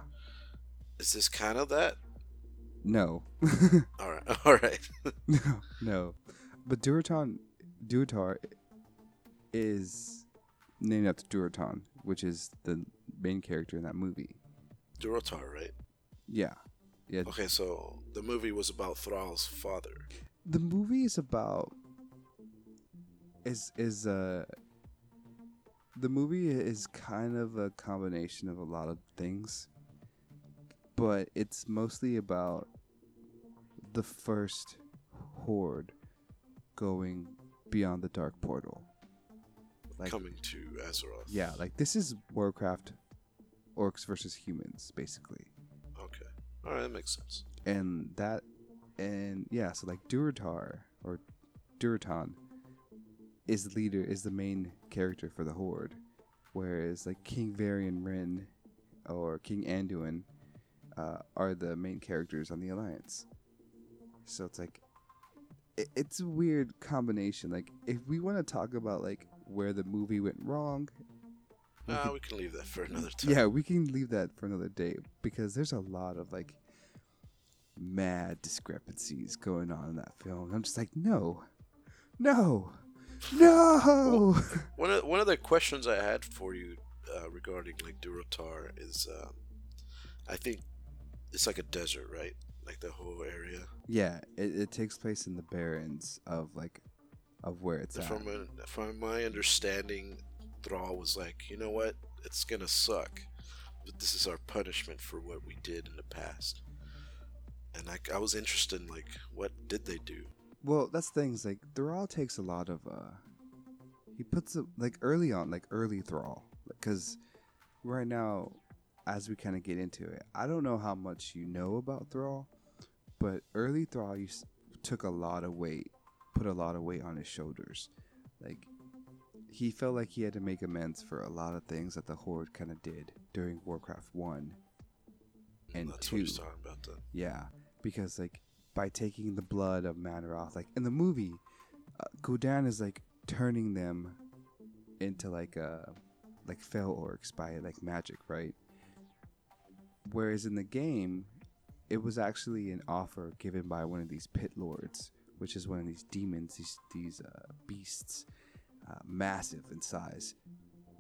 Is this kind of that? No. All right, all right. no, no. But Durotan, Durotar is named after Durotan, which is the main character in that movie. Durotar, right? Yeah. Yeah. Okay, so the movie was about Thrall's father. The movie is about is is uh the movie is kind of a combination of a lot of things. But it's mostly about the first horde going beyond the dark portal. Like coming to Azeroth. Yeah, like this is Warcraft orcs versus humans, basically. All right, that makes sense. And that and yeah, so like Durotar or Durotan is the leader is the main character for the Horde. Whereas like King Varian Wrynn or King Anduin uh, are the main characters on the Alliance. So it's like it, it's a weird combination. Like if we want to talk about like where the movie went wrong, we Ah, could- we can leave that for another time. yeah, we can leave that for another day because there's a lot of like mad discrepancies going on in that film. I'm just like, no, no, no. One of one of the questions I had for you uh, regarding like Durotar is, um, I think it's like a desert, right? Like the whole area. yeah, it, it takes place in the Barrens of like of where it's at. From from my understanding, Thrall was like, you know what? It's gonna suck, but this is our punishment for what we did in the past. And I, I was interested in like, what did they do? Well, that's things like Thrall takes a lot of uh he puts it like early on, like early Thrall, because right now, as we kind of get into it, I don't know how much you know about Thrall, but early Thrall you took a lot of weight, put a lot of weight on his shoulders, like he felt like he had to make amends for a lot of things that the Horde kind of did during Warcraft One and That's two. what he's talking about. Then. Yeah, because like by taking the blood of Mannoroth, like in the movie, uh, Gul'dan is like turning them into like uh like fell orcs by like magic, right? Whereas in the game, it was actually an offer given by one of these pit lords, which is one of these demons, these these uh, beasts, uh, massive in size,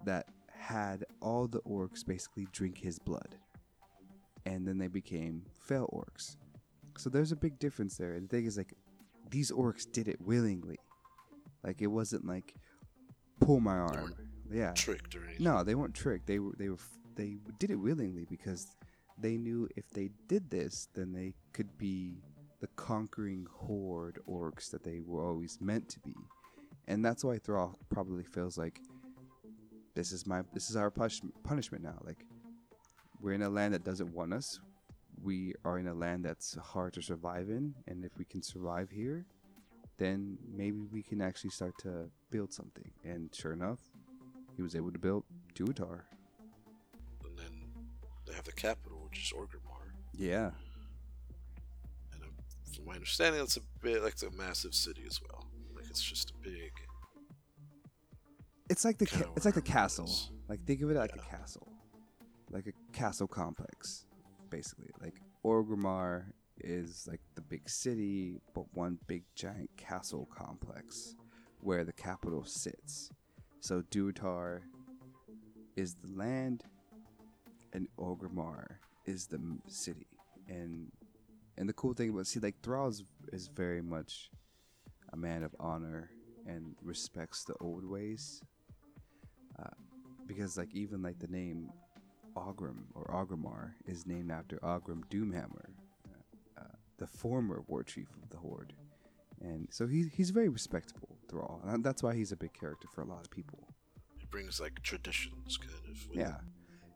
that had all the orcs basically drink his blood and then they became fell orcs. So there's a big difference there. And the thing is, like, these orcs did it willingly. Like, it wasn't like pull my arm. Yeah. Tricked or anything. No, they weren't tricked. They were they were they did it willingly because they knew if they did this, then they could be the conquering horde orcs that they were always meant to be. And that's why Thrall probably feels like this is my this is our punish- punishment now. Like we're in a land that doesn't want us. We are in a land that's hard to survive in, and if we can survive here, then maybe we can actually start to build something. And sure enough, he was able to build Durotar. And then they have the capital, which is Orgrimmar. Yeah. And I'm from my understanding, it's a bit like it's a massive city as well. It's just a big. It's like the ca- it's like the castle. is. Like think of it like Yeah. a castle, like a castle complex, basically. Like Orgrimmar is like the big city, but one big giant castle complex where the capital sits. So Durotar is the land, and Orgrimmar is the city. And and the cool thing about see like Thrall is, is very much a man of honor and respects the old ways uh, because like even like the name Orgrim or Orgrimmar is named after Orgrim Doomhammer, uh, uh, the former war chief of the Horde, and so he's he's very respectable Thrall, and that's why he's a big character for a lot of people. It brings like traditions, kind of. Yeah,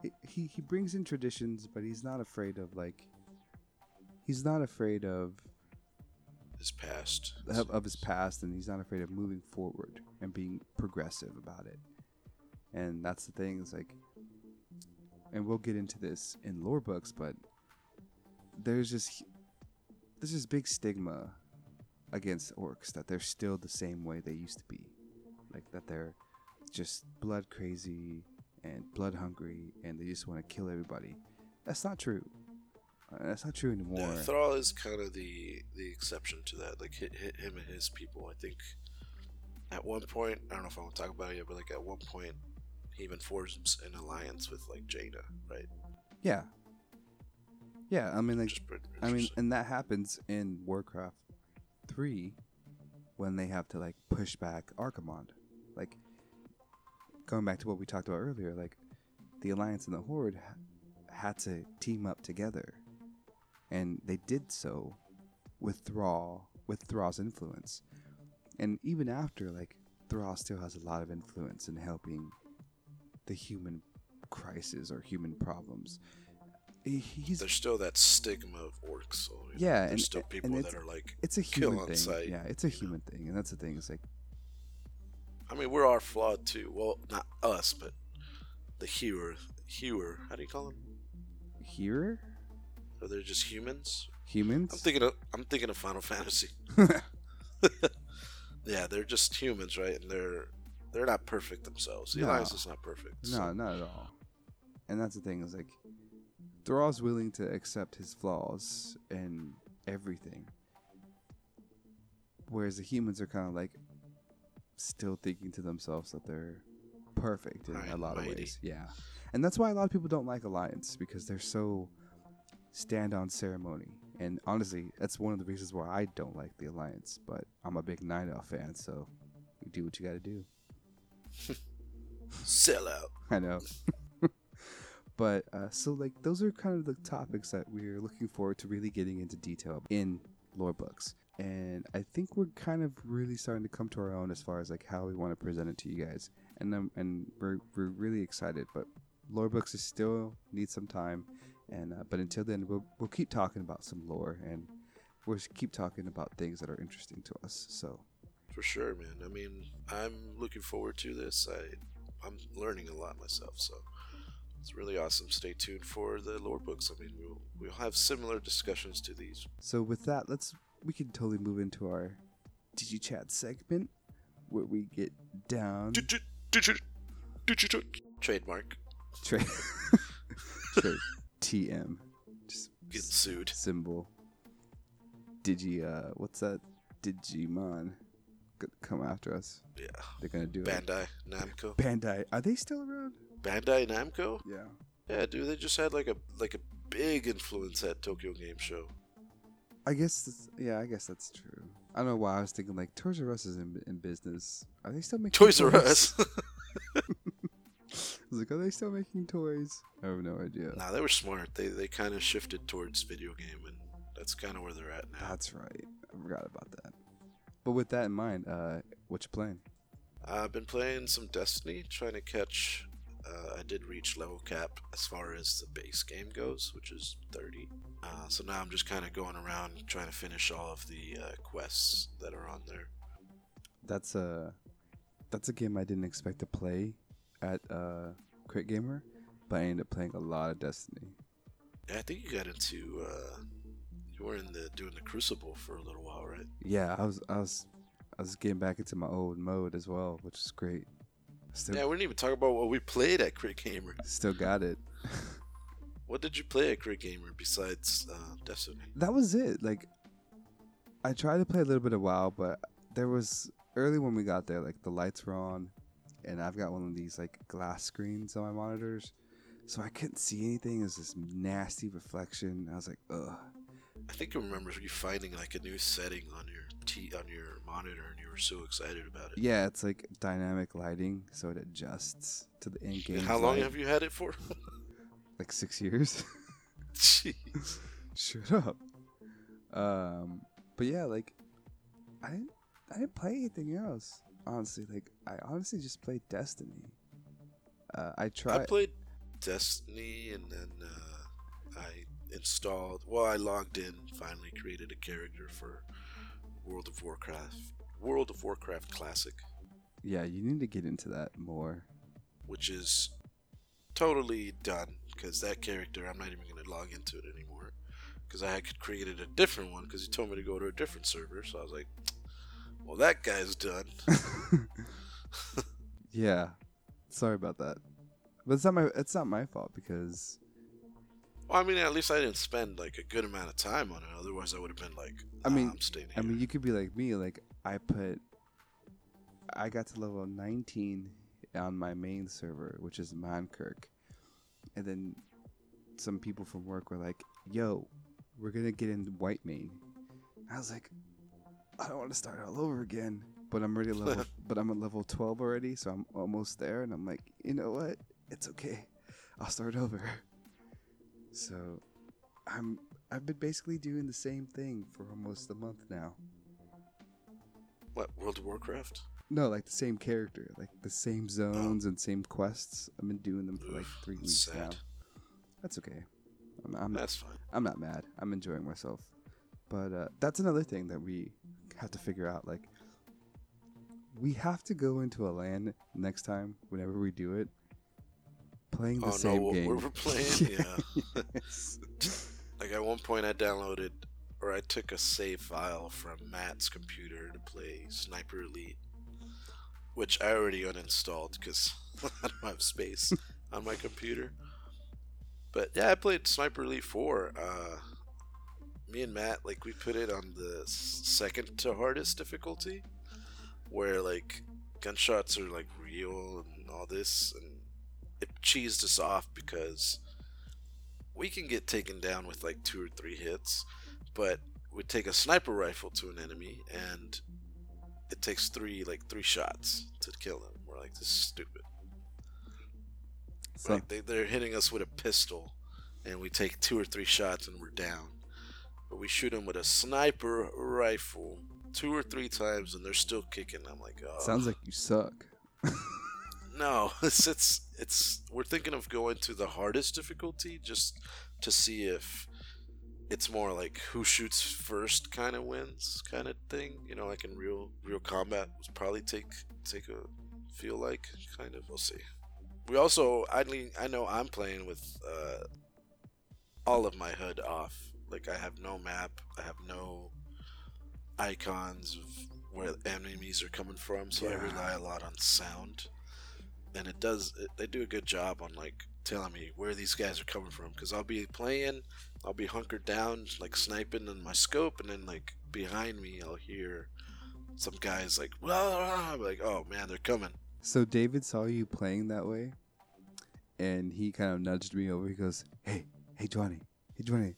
he, he he brings in traditions, but he's not afraid of like. He's not afraid of His past. of, of his past, and he's not afraid of moving forward and being progressive about it. And that's the thing. Is like, and we'll get into this in lore books, but there's just there's this big stigma against orcs that they're still the same way they used to be, like that they're just blood crazy and blood hungry, and they just want to kill everybody. That's not true. Uh, that's not true anymore. Yeah, Thrall is kind of the the exception to that. Like hit, hit him and his people. I think at one point, I don't know if I want to talk about it yet, but like at one point, he even forms an alliance with like Jaina, right? Yeah. Yeah, I mean, like, Which is pretty I mean, and that happens in Warcraft 3 when they have to, like, push back Archimonde. Like, going back to what we talked about earlier, like, the Alliance and the Horde ha- had to team up together. And they did so with Thrall, with Thrall's influence. And even after, like, Thrall still has a lot of influence in helping the human crisis or human problems. He's there's still that stigma of orcs. So, you know, Yeah, there's and- still people that are like, it's a kill human on thing. sight, yeah, it's a you know. human thing, and that's the thing. It's like I mean, we are all flawed too. Well, not us, but the hewer, hewer. How do you call him? here Are they just humans? humans. I'm thinking of I'm thinking of Final Fantasy. yeah, they're just humans, right? And they're they're not perfect themselves. The No. alliance is not perfect. no, so- not at all. And that's the thing. Is like Thrall's willing to accept his flaws and everything, whereas the humans are kind of like still thinking to themselves that they're perfect in High a lot of ways. Yeah, and that's why a lot of people don't like Alliance because they're so stand on ceremony. And honestly, that's one of the reasons why I don't like the Alliance. But I'm a big Night Owl fan, so you do what you got to do. Sell out. I know. but uh, so like those are kind of the topics that we're looking forward to really getting into detail in lore books. And I think we're kind of really starting to come to our own as far as like how we want to present it to you guys. And um, and we're we're really excited, but lore books is still need some time. And uh, but until then, we'll we'll keep talking about some lore and we'll keep talking about things that are interesting to us. So For sure, man. I mean, I'm looking forward to this. I I'm learning a lot myself, so it's really awesome. Stay tuned for the lore books. I mean, we'll we'll have similar discussions to these. So with that, let's we can totally move into our Did you chat segment where we get down Trademark. Tra- Tra- TM just Getting sued. symbol. Digi uh what's that? Digimon come after us. Yeah. They're gonna do it. Bandai Namco. Bandai. Are they still around? Bandai Namco? Yeah. Yeah, dude. They just had like a like a big influence at Tokyo Game Show. I guess that's, yeah, I guess that's true. I don't know why I was thinking like Toys R Us is in, in business. Are they still making Toys R? Us. I was like, are they still making toys? I have no idea. nah, they were smart. They they kind of shifted towards video game, and that's kind of where they're at now. That's right. I forgot about that. But with that in mind, uh, what you playing? I've been playing some Destiny, trying to catch. Uh, I did reach level cap as far as the base game goes, which is 30. Uh, so now I'm just kind of going around trying to finish all of the uh, quests that are on there. That's a that's a game I didn't expect to play at uh, Critgamer, but I ended up playing a lot of Destiny. Yeah, I think you got into. Uh, You were in the doing the Crucible for a little while, right? Yeah, I was, I was, I was getting back into my old mode as well, which is great. Still, Yeah, we didn't even talk about what we played at Critgamer. still got it. What did you play at Critgamer besides uh, Destiny? that was it. Like, I tried to play a little bit of WoW, but there was early when we got there, like the lights were on, and I've got one of these like glass screens on my monitors, so I couldn't see anything. It was this nasty reflection. I was like, ugh. I think I remember you finding like a new setting on your t on your monitor, and you were so excited about it. Yeah, it's like dynamic lighting, so it adjusts to the in-game. How long light. have you had it for? Like six years. Jeez. Shut up. Um, but yeah, like I didn't, I didn't play anything else. Honestly, like I honestly just played Destiny. Uh, I tried. I played Destiny, and then uh, I installed. Well, I logged in. Finally, created a character for World of Warcraft. World of Warcraft Classic, yeah, you need to get into that more. which is totally done because that character I'm not even going to log into it anymore because I had created a different one because he told me to go to a different server. So I was like, well, that guy's done. Yeah, sorry about that. But it's not my it's not my fault because Well, I mean, at least I didn't spend like a good amount of time on it. Otherwise, I would have been like, I mean- I'm staying I mean you could be like me. Like I put I got to level 19 on my main server, which is Mankrik, and then some people from work were like, "Yo, we're gonna get in Whitemane." I was like, "I don't want to start all over again." But I'm already level. but I'm at level 12 already, so I'm almost there. And I'm like, you know what? It's okay. I'll start over. So, I'm. I've been basically doing the same thing for almost a month now. what World of Warcraft? No, like the same character, like the same zones and same quests. I've been doing them for like three weeks now. That's okay. I'm, I'm, That's fine. I'm not mad. I'm enjoying myself. But uh, that's another thing that we have to figure out. Like, we have to go into a LAN next time whenever we do it, playing the oh same no, game. we're playing? yeah. Like at one point, I downloaded or I took a save file from Matt's computer to play Sniper Elite, which I already uninstalled because I don't have space on my computer. But yeah, I played Sniper Elite 4. Uh, me and Matt, like, we put it on the second to hardest difficulty, where like gunshots are like real and all this, and it cheesed us off because we can get taken down with like two or three hits, but we take a sniper rifle to an enemy and it takes three like three shots to kill them. We're like, this is stupid. So, Like they, they're hitting us with a pistol, and we take two or three shots and we're down. But we shoot them with a sniper rifle two or three times, and they're still kicking. I'm like, oh, sounds like you suck. no. It's it's it's. We're thinking of going to the hardest difficulty just to see if it's more like who shoots first kind of wins kind of thing. You know, like in real real combat, would probably take take a feel like kind of. We'll see. We also, I mean, I know I'm playing with uh, all of my HUD off. Like I have no map. I have no icons of where enemies are coming from. So I rely a lot on sound, and it does. It, they do a good job on like telling me where these guys are coming from. Because I'll be playing, I'll be hunkered down, like sniping in my scope, and then like behind me, I'll hear some guys like, like, oh man, they're coming. So David saw you playing that way, and he kind of nudged me over. He goes, "Hey, hey, Jwany, hey, Jwany,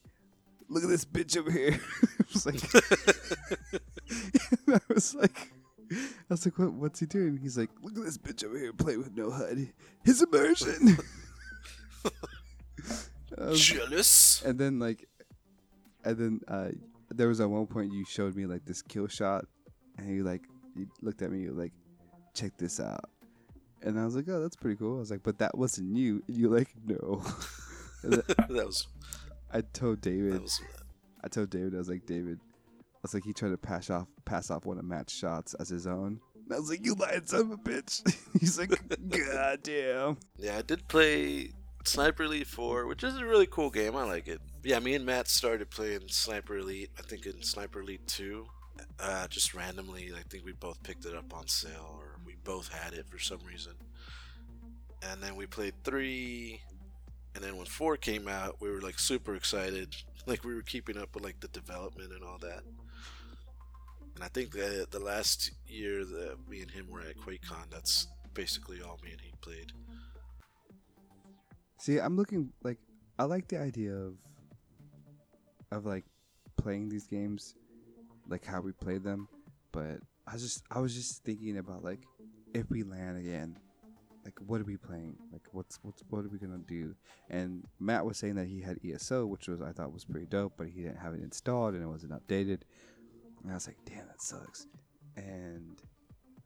look at this bitch over here." I was like, I was like, I was like, what, what's he doing? He's like, look at this bitch over here playing with no HUD. His immersion. Was- Jealous. and then like, and then uh, there was at one point you showed me like this kill shot, and you like you looked at me, you like, check this out, and I was like, oh, that's pretty cool. I was like, but that wasn't you. And you're like, no. That was I told David, was I told David, I was like, David, I was like, he tried to pass off pass off one of Matt's shots as his own. And I was like, you lying son of a bitch. He's like, god damn. Yeah, I did play Sniper Elite 4, which is a really cool game. I like it. Yeah, me and Matt started playing Sniper Elite. I think in Sniper Elite Two, uh, just randomly. I think we both picked it up on sale, or we both had it for some reason. And then we played three, and then when four came out, we were like super excited. Like we were keeping up with like the development and all that. And I think the the last year that me and him were at QuakeCon, that's basically all me and he played. See, I'm looking like I like the idea of of like playing these games, like how we played them, but I just I was just thinking about like if we LAN again, like what are we playing? Like what's what's what are we gonna do? And Matt was saying that he had ESO, which was I thought was pretty dope, but he didn't have it installed and it wasn't updated. And I was like, damn, that sucks. And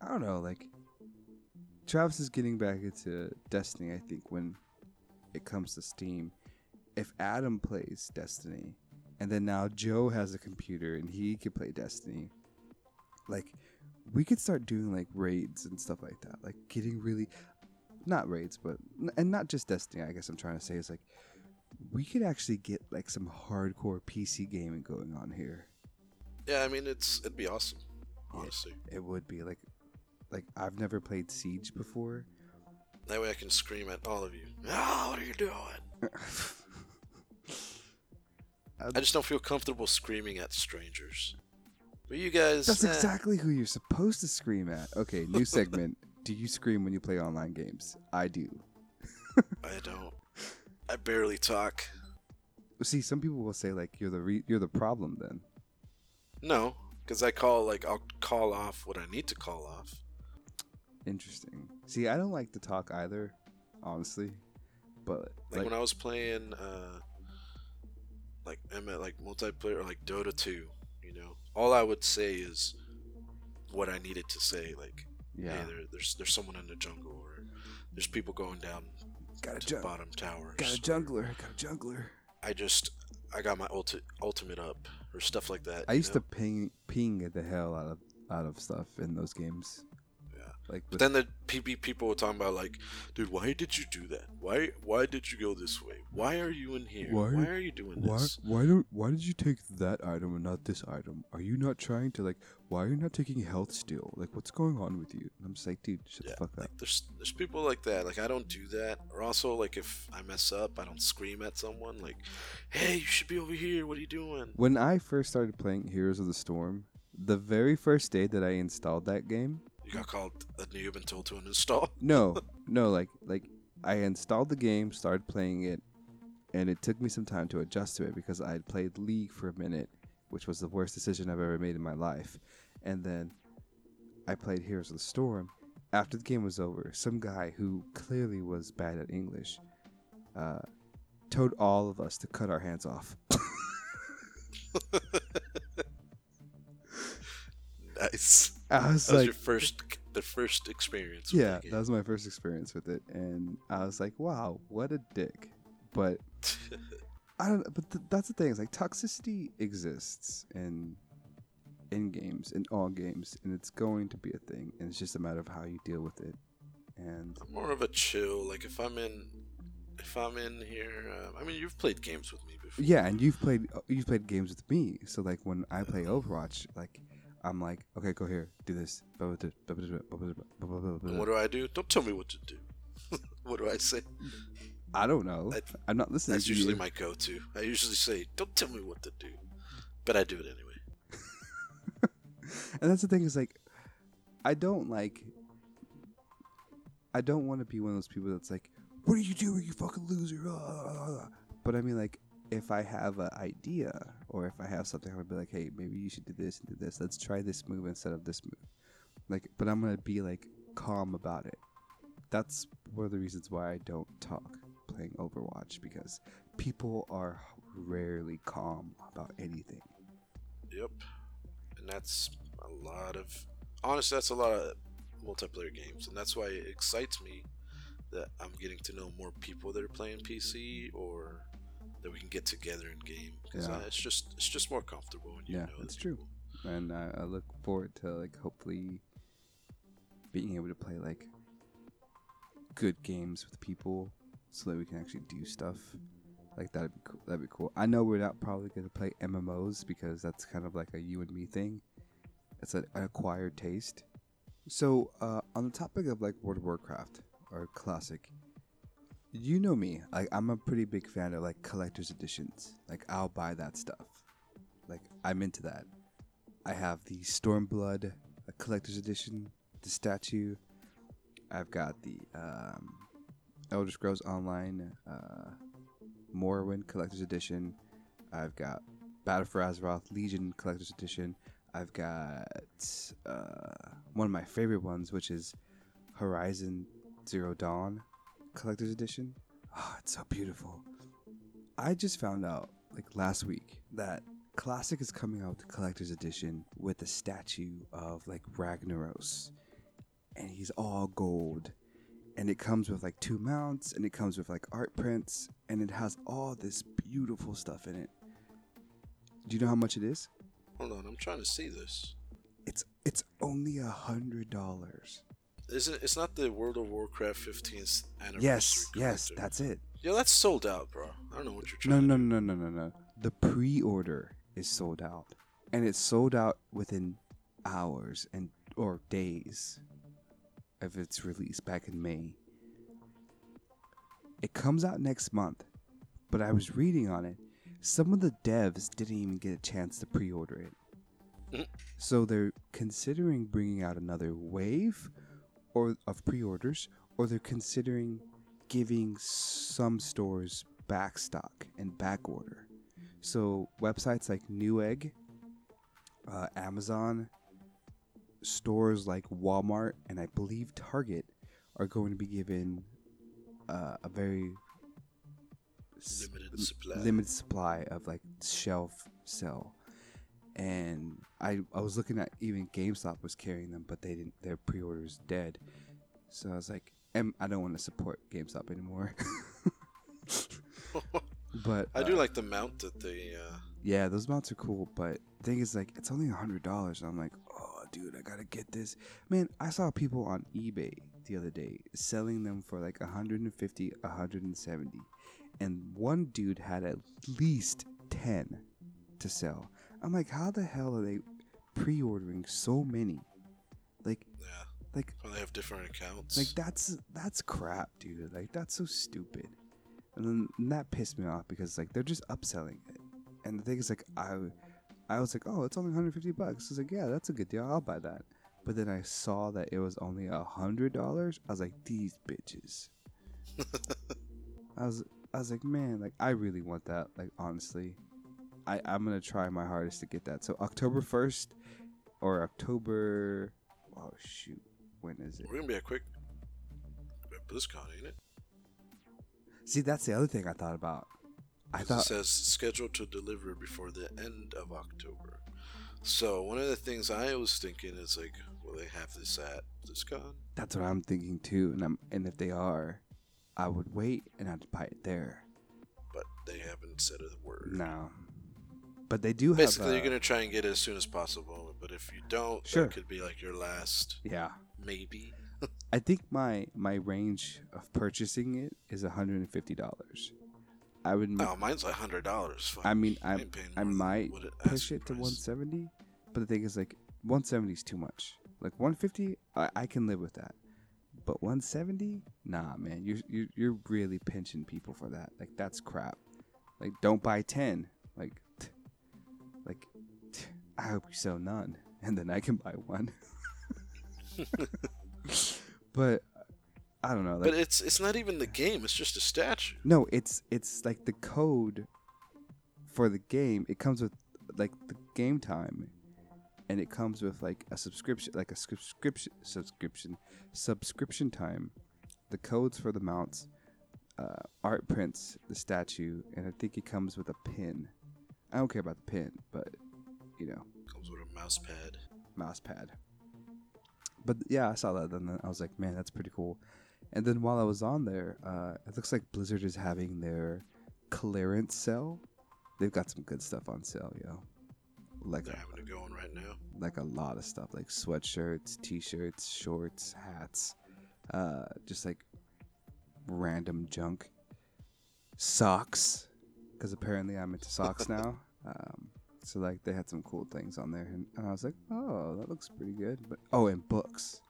I don't know, like Travis is getting back into Destiny. I think when it comes to Steam, if Adam plays Destiny, and then now Joe has a computer and he can play Destiny, like we could start doing like raids and stuff like that. Like getting really not raids, but and not just Destiny. I guess I'm trying to say is like we could actually get like some hardcore PC gaming going on here. Yeah, I mean it's it'd be awesome, honestly. It would be like like I've never played Siege before. That way I can scream at all of you. Ah, what are you doing? I just don't feel comfortable screaming at strangers. But you guys, That's eh, exactly who you're supposed to scream at. Okay, new segment. Do you scream when you play online games? I do. I don't. I barely talk. See, some people will say like you're the re- you're the problem then. No, because I call like I'll call off what I need to call off. Interesting. See, I don't like to talk either, honestly. But Like, like, when I was playing, uh, like I'm at like multiplayer or like Dota 2. You know, all I would say is what I needed to say. Like, yeah, hey, there, there's there's someone in the jungle, or there's people going down got a to jung- the bottom towers. got a jungler, got a jungler. I just I got my ulti- ultimate up or stuff like that. I used know? to ping ping the hell out of out of stuff in those games. Like, with, then the PB people were talking about like, dude, why did you do that? Why why did you go this way? Why are you in here? Why- Why, are you doing why this? why don't why did you take that item and not this item? Are you not trying to like? Why are you not taking health steal? Like, what's going on with you? And I'm just like, dude, shut Yeah, the fuck up. like there's there's people like that. Like I don't do that. Or also like if I mess up, I don't scream at someone like, "Hey, you should be over here. What are you doing?" When I first started playing Heroes of the Storm, the very first day that I installed that game, You got called a noob and told to uninstall. no, no, like like I installed the game, started playing it, and it took me some time to adjust to it because I had played League for a minute, which was the worst decision I've ever made in my life. And then I played Heroes of the Storm. After the game was over, some guy who clearly was bad at English uh, told all of us to cut our hands off. nice. I was That was like, your first the first experience. with yeah, that was my first experience with it, and I was like, wow, what a dick. But. I don't. But th- that's the thing. Is like toxicity exists in in games, in all games, and it's going to be a thing, and it's just a matter of how you deal with it. And I'm more of a chill. Like if I'm in, if I'm in here, uh, I mean, you've played games with me before. yeah, and you've played you've played games with me, so like when I play Overwatch, like I'm like, okay, go here, do this. And what do I do? Don't tell me what to do. what do I say? I don't know. That- I'm not listening. That's usually my go-to. I usually say, "Don't tell me what to do," but I do it anyway. and that's the thing is like i don't like i don't want to be one of those people that's like what are you doing you fucking loser Ah." but i mean like if i have an idea or if i have something i'm gonna be like hey maybe you should do this and do this. Let's try this move instead of this move. Like but i'm gonna be like calm about it. That's one of the reasons why i don't talk playing overwatch because people are rarely calm about anything. Yep, and that's a lot of. Honestly, that's a lot of multiplayer games, and that's why it excites me that I'm getting to know more people that are playing PC or that we can get together in game because Yeah. it's just it's just more comfortable when you Yeah, know. that's true. and I, I look forward to like hopefully being able to play like good games with people so that we can actually do stuff Like that'd be cool. That'd be cool. I know we're not probably gonna play MMOs because that's kind of like a you and me thing. It's an acquired taste. So uh, on the topic of like World of Warcraft or classic, you know me. I'm a pretty big fan of like collector's editions. Like I'll buy that stuff. Like I'm into that. I have the Stormblood uh, collector's edition, the statue. I've got the um, Elder Scrolls Online uh, Morrowind collector's edition. I've got Battle for Azeroth Legion collector's edition. I've got uh, one of my favorite ones, which is Horizon Zero Dawn collector's edition. Oh, it's so beautiful. I just found out like last week that Classic is coming out with the collector's edition with a statue of like Ragnaros, and he's all gold, and it comes with like two mounts, and it comes with like art prints, and it has all this beautiful stuff in it. Do you know how much it is? Hold on, I'm trying to see this. It's it's only a hundred dollars. Isn't it's not the World of Warcraft 15th anniversary? Yes, yes, that's it. Yeah, that's sold out, bro. I don't know what you're trying. No, trying. no, no, no, no, no. The pre-order is sold out, and it's sold out within hours and or days of its release back in May. It comes out next month, but I was reading on it. Some of the devs didn't even get a chance to pre-order it, Mhm. so they're considering bringing out another wave, or of pre-orders, or they're considering giving some stores back stock and back order. So websites like Newegg, uh, Amazon, stores like Walmart, and I believe Target are going to be given uh, a very s- Limited supply. limited supply of like shelf sell. And I I was looking at even GameStop was carrying them, but they didn't. Their pre-orders dead. So I was like, em- I don't want to support GameStop anymore. but I do uh, like the mount that they. Uh, yeah, those mounts are cool, but thing is, like, it's only a hundred dollars. I'm like, oh, dude, I gotta get this. Man, I saw people on eBay the other day selling them for like 150, 170, and one dude had at least ten to sell. I'm like, how the hell are they pre-ordering so many? Like, yeah, like, probably have different accounts. like that's that's crap, dude. Like that's so stupid. And then and that pissed me off because like they're just upselling it. And the thing is like I I was like, "Oh, it's only 150 bucks." I was like, "Yeah, that's a good deal. I'll buy that." But then I saw that it was only a hundred dollars. I was like, "These bitches." I was I was like, "Man, like I really want that. Like honestly, I I'm gonna try my hardest to get that." So October 1st or October. Oh shoot, when is it? We're gonna be a quick BlizzCon, ain't it? See, that's the other thing I thought about. I thought, it says scheduled to deliver before the end of October. So one of the things I was thinking is like, will they have this at BlizzCon? that's what I'm thinking too. And I'm, and if they are, I would wait and I'd buy it there. But they haven't said a word. No, but they do have. Basically, uh, you're gonna try and get it as soon as possible. But if you don't, Sure. that could be like your last Yeah, maybe. I think my my range of purchasing it is 150 dollars. I would. Oh, mine's a hundred dollars. I mean, I ain't I might it push it to price. 170, but the thing is, like, 170 is too much. Like 150, I, I can live with that. But 170, nah, man, you're you're you're really pinching people for that. Like that's crap. Like don't buy 10. Like, like, I hope you sell none, and then I can buy one. but I don't know. Like, But it's it's not even the game. It's just a statue. no, it's it's like the code for the game. It comes with like the game time, and it comes with like a subscription, like a subscription, subscription, subscription time. The codes for the mounts, uh, art prints, the statue, and I think it comes with a pin. I don't care about the pin, but you know, Comes with a mouse pad. mouse pad. But yeah, I saw that, and then I was like, man, that's pretty cool. And then while I was on there, uh, it looks like Blizzard is having their clearance sale. They've got some good stuff on sale, yo. Like They're having it going right now. like a lot of stuff, like sweatshirts, t-shirts, shorts, hats, uh, just like random junk, socks. because apparently I'm into socks now. Um, so like they had some cool things on there, and, and I was like, oh, that looks pretty good. But oh, and books,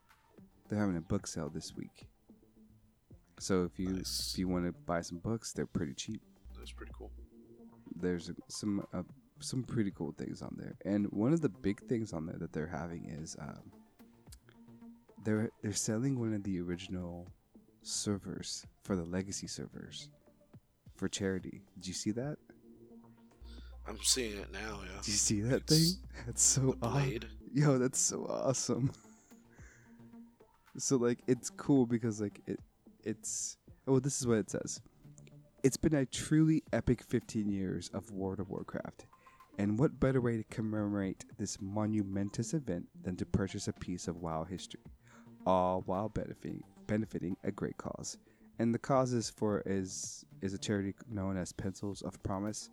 they're having a book sale this week. So if you Nice. if you want to buy some books, they're pretty cheap. That's pretty cool. There's some uh, some pretty cool things on there, and one of the big things on there that they're having is um, they're they're selling one of the original servers for the legacy servers for charity. Did you see that? I'm seeing it now. Yeah. Did you see that It's thing? That's so aw- Yo, that's so awesome. so like it's cool because like it it's oh this is what it says. It's been a truly epic 15 years of World of Warcraft. And what better way to commemorate this monumentous event than to purchase a piece of WoW history, all while benefiting benefiting a great cause. And the cause is for is is a charity known as Pencils of Promise.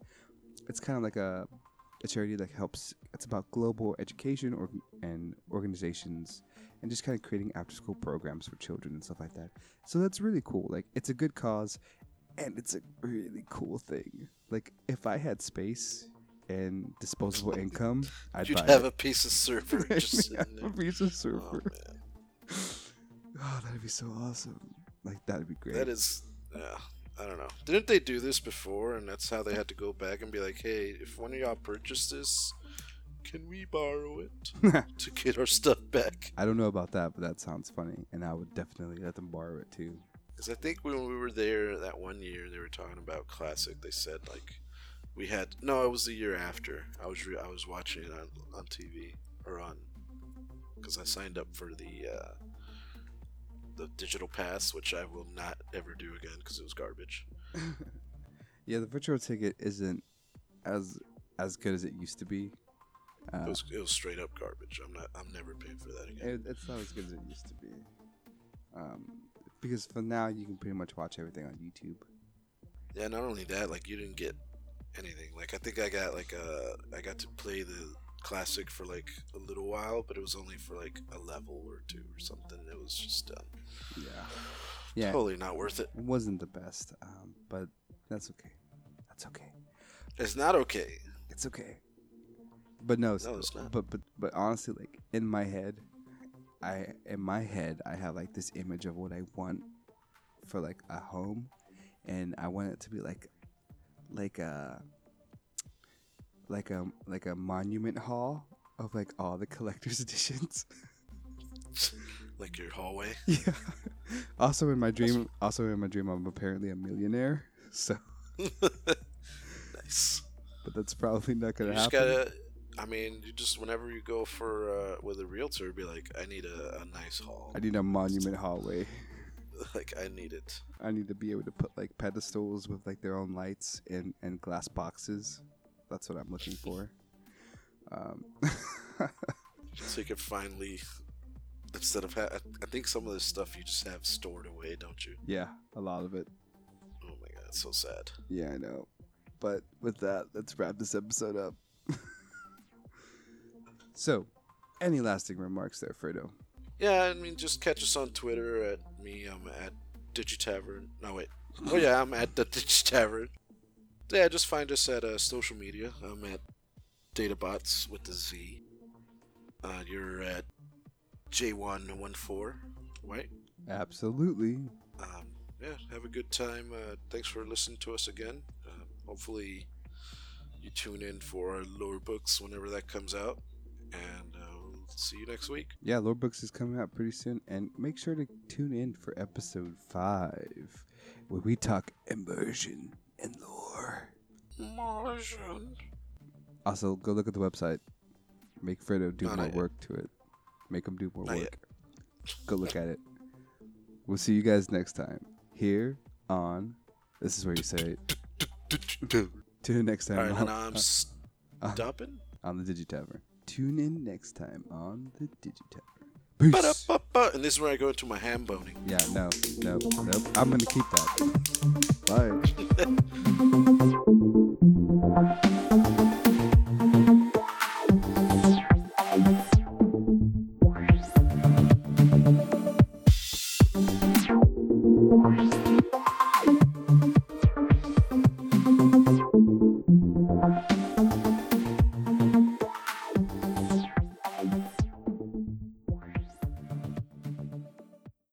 It's kind of like a a charity that helps. It's about global education or, and organizations, and just kind of creating after-school programs for children and stuff like that. So that's really cool. Like it's a good cause, and it's a really cool thing. Like if I had space and disposable income, I'd You'd have it. a piece of surfer just a piece of Oh, surfer. man. Oh, that'd be so awesome. Like that'd be great. That is, yeah. I don't know. Didn't they do this before? And that's how they had to go back and be like, "Hey, if one of y'all purchased this, can we borrow it to get our stuff back?" I don't know about that, but that sounds funny, and I would definitely let them borrow it too. Because I think when we were there that one year, they were talking about classic. They said like we had no, it was the year after. I was re- I was watching it on on TV or on because I signed up for the uh, the digital pass, which I will not ever do again because it was garbage. Yeah, the virtual ticket isn't as as good as it used to be. Uh, It was it was straight up garbage. I'm not. I'm never paying for that again. it, it's not as good as it used to be. Um, because for now you can pretty much watch everything on YouTube. Yeah, not only that, like you didn't get anything. Like I think I got like uh I got to play the classic for like a little while, but it was only for like a level or two or something. It was just um, Yeah, yeah, totally not worth it. it wasn't the best, um, but that's okay. That's okay. It's not okay. It's okay. But no, No, it's not. But but but honestly, like in my head, I in my head I have like this image of what I want for like a home, and I want it to be like like a like a like a monument hall of like all the collector's editions. Like your hallway. yeah. Also in my dream, also in my dream, I'm apparently a millionaire. So, nice. but that's probably not gonna just happen. gotta. I mean, you just whenever you go for uh, with a realtor, be like, I need a, a nice hall. I need a monument hallway. like I need it. I need to be able to put like pedestals with like their own lights and and glass boxes. That's what I'm looking for. Um, So you can finally, instead of ha- I think some of this stuff you just have stored away, don't you? yeah, a lot of it. Oh my god, so sad. Yeah, I know. But with that, let's wrap this episode up. so, any lasting remarks there, Fredo? Yeah, I mean, just catch us on Twitter at me. I'm at Digitavern. No wait. Oh yeah, I'm at the Digitavern. Yeah, just find us at uh, social media. I'm at Databots with the Z. Uh, you're at J114, right? Absolutely. um, yeah, have a good time. Uh, thanks for listening to us again. Uh, hopefully, you tune in for our lore books whenever that comes out, and uh, we'll see you next week. Yeah, Lore Books is coming out pretty soon, and make sure to tune in for episode five, where we talk immersion and lore. Martian. Also, go look at the website. Make Fredo do No, more yet. work to it. Make him do more Not work. Go look at it. We'll see you guys next time here on. This is where you say it. Tune in next time All right, on, and I'm uh, stopping. on the Digitavern. Tune in next time on the Digitavern. Peace. And this is where I go into my ham boning. Yeah, no, no, nope. I'm gonna keep that. Bye.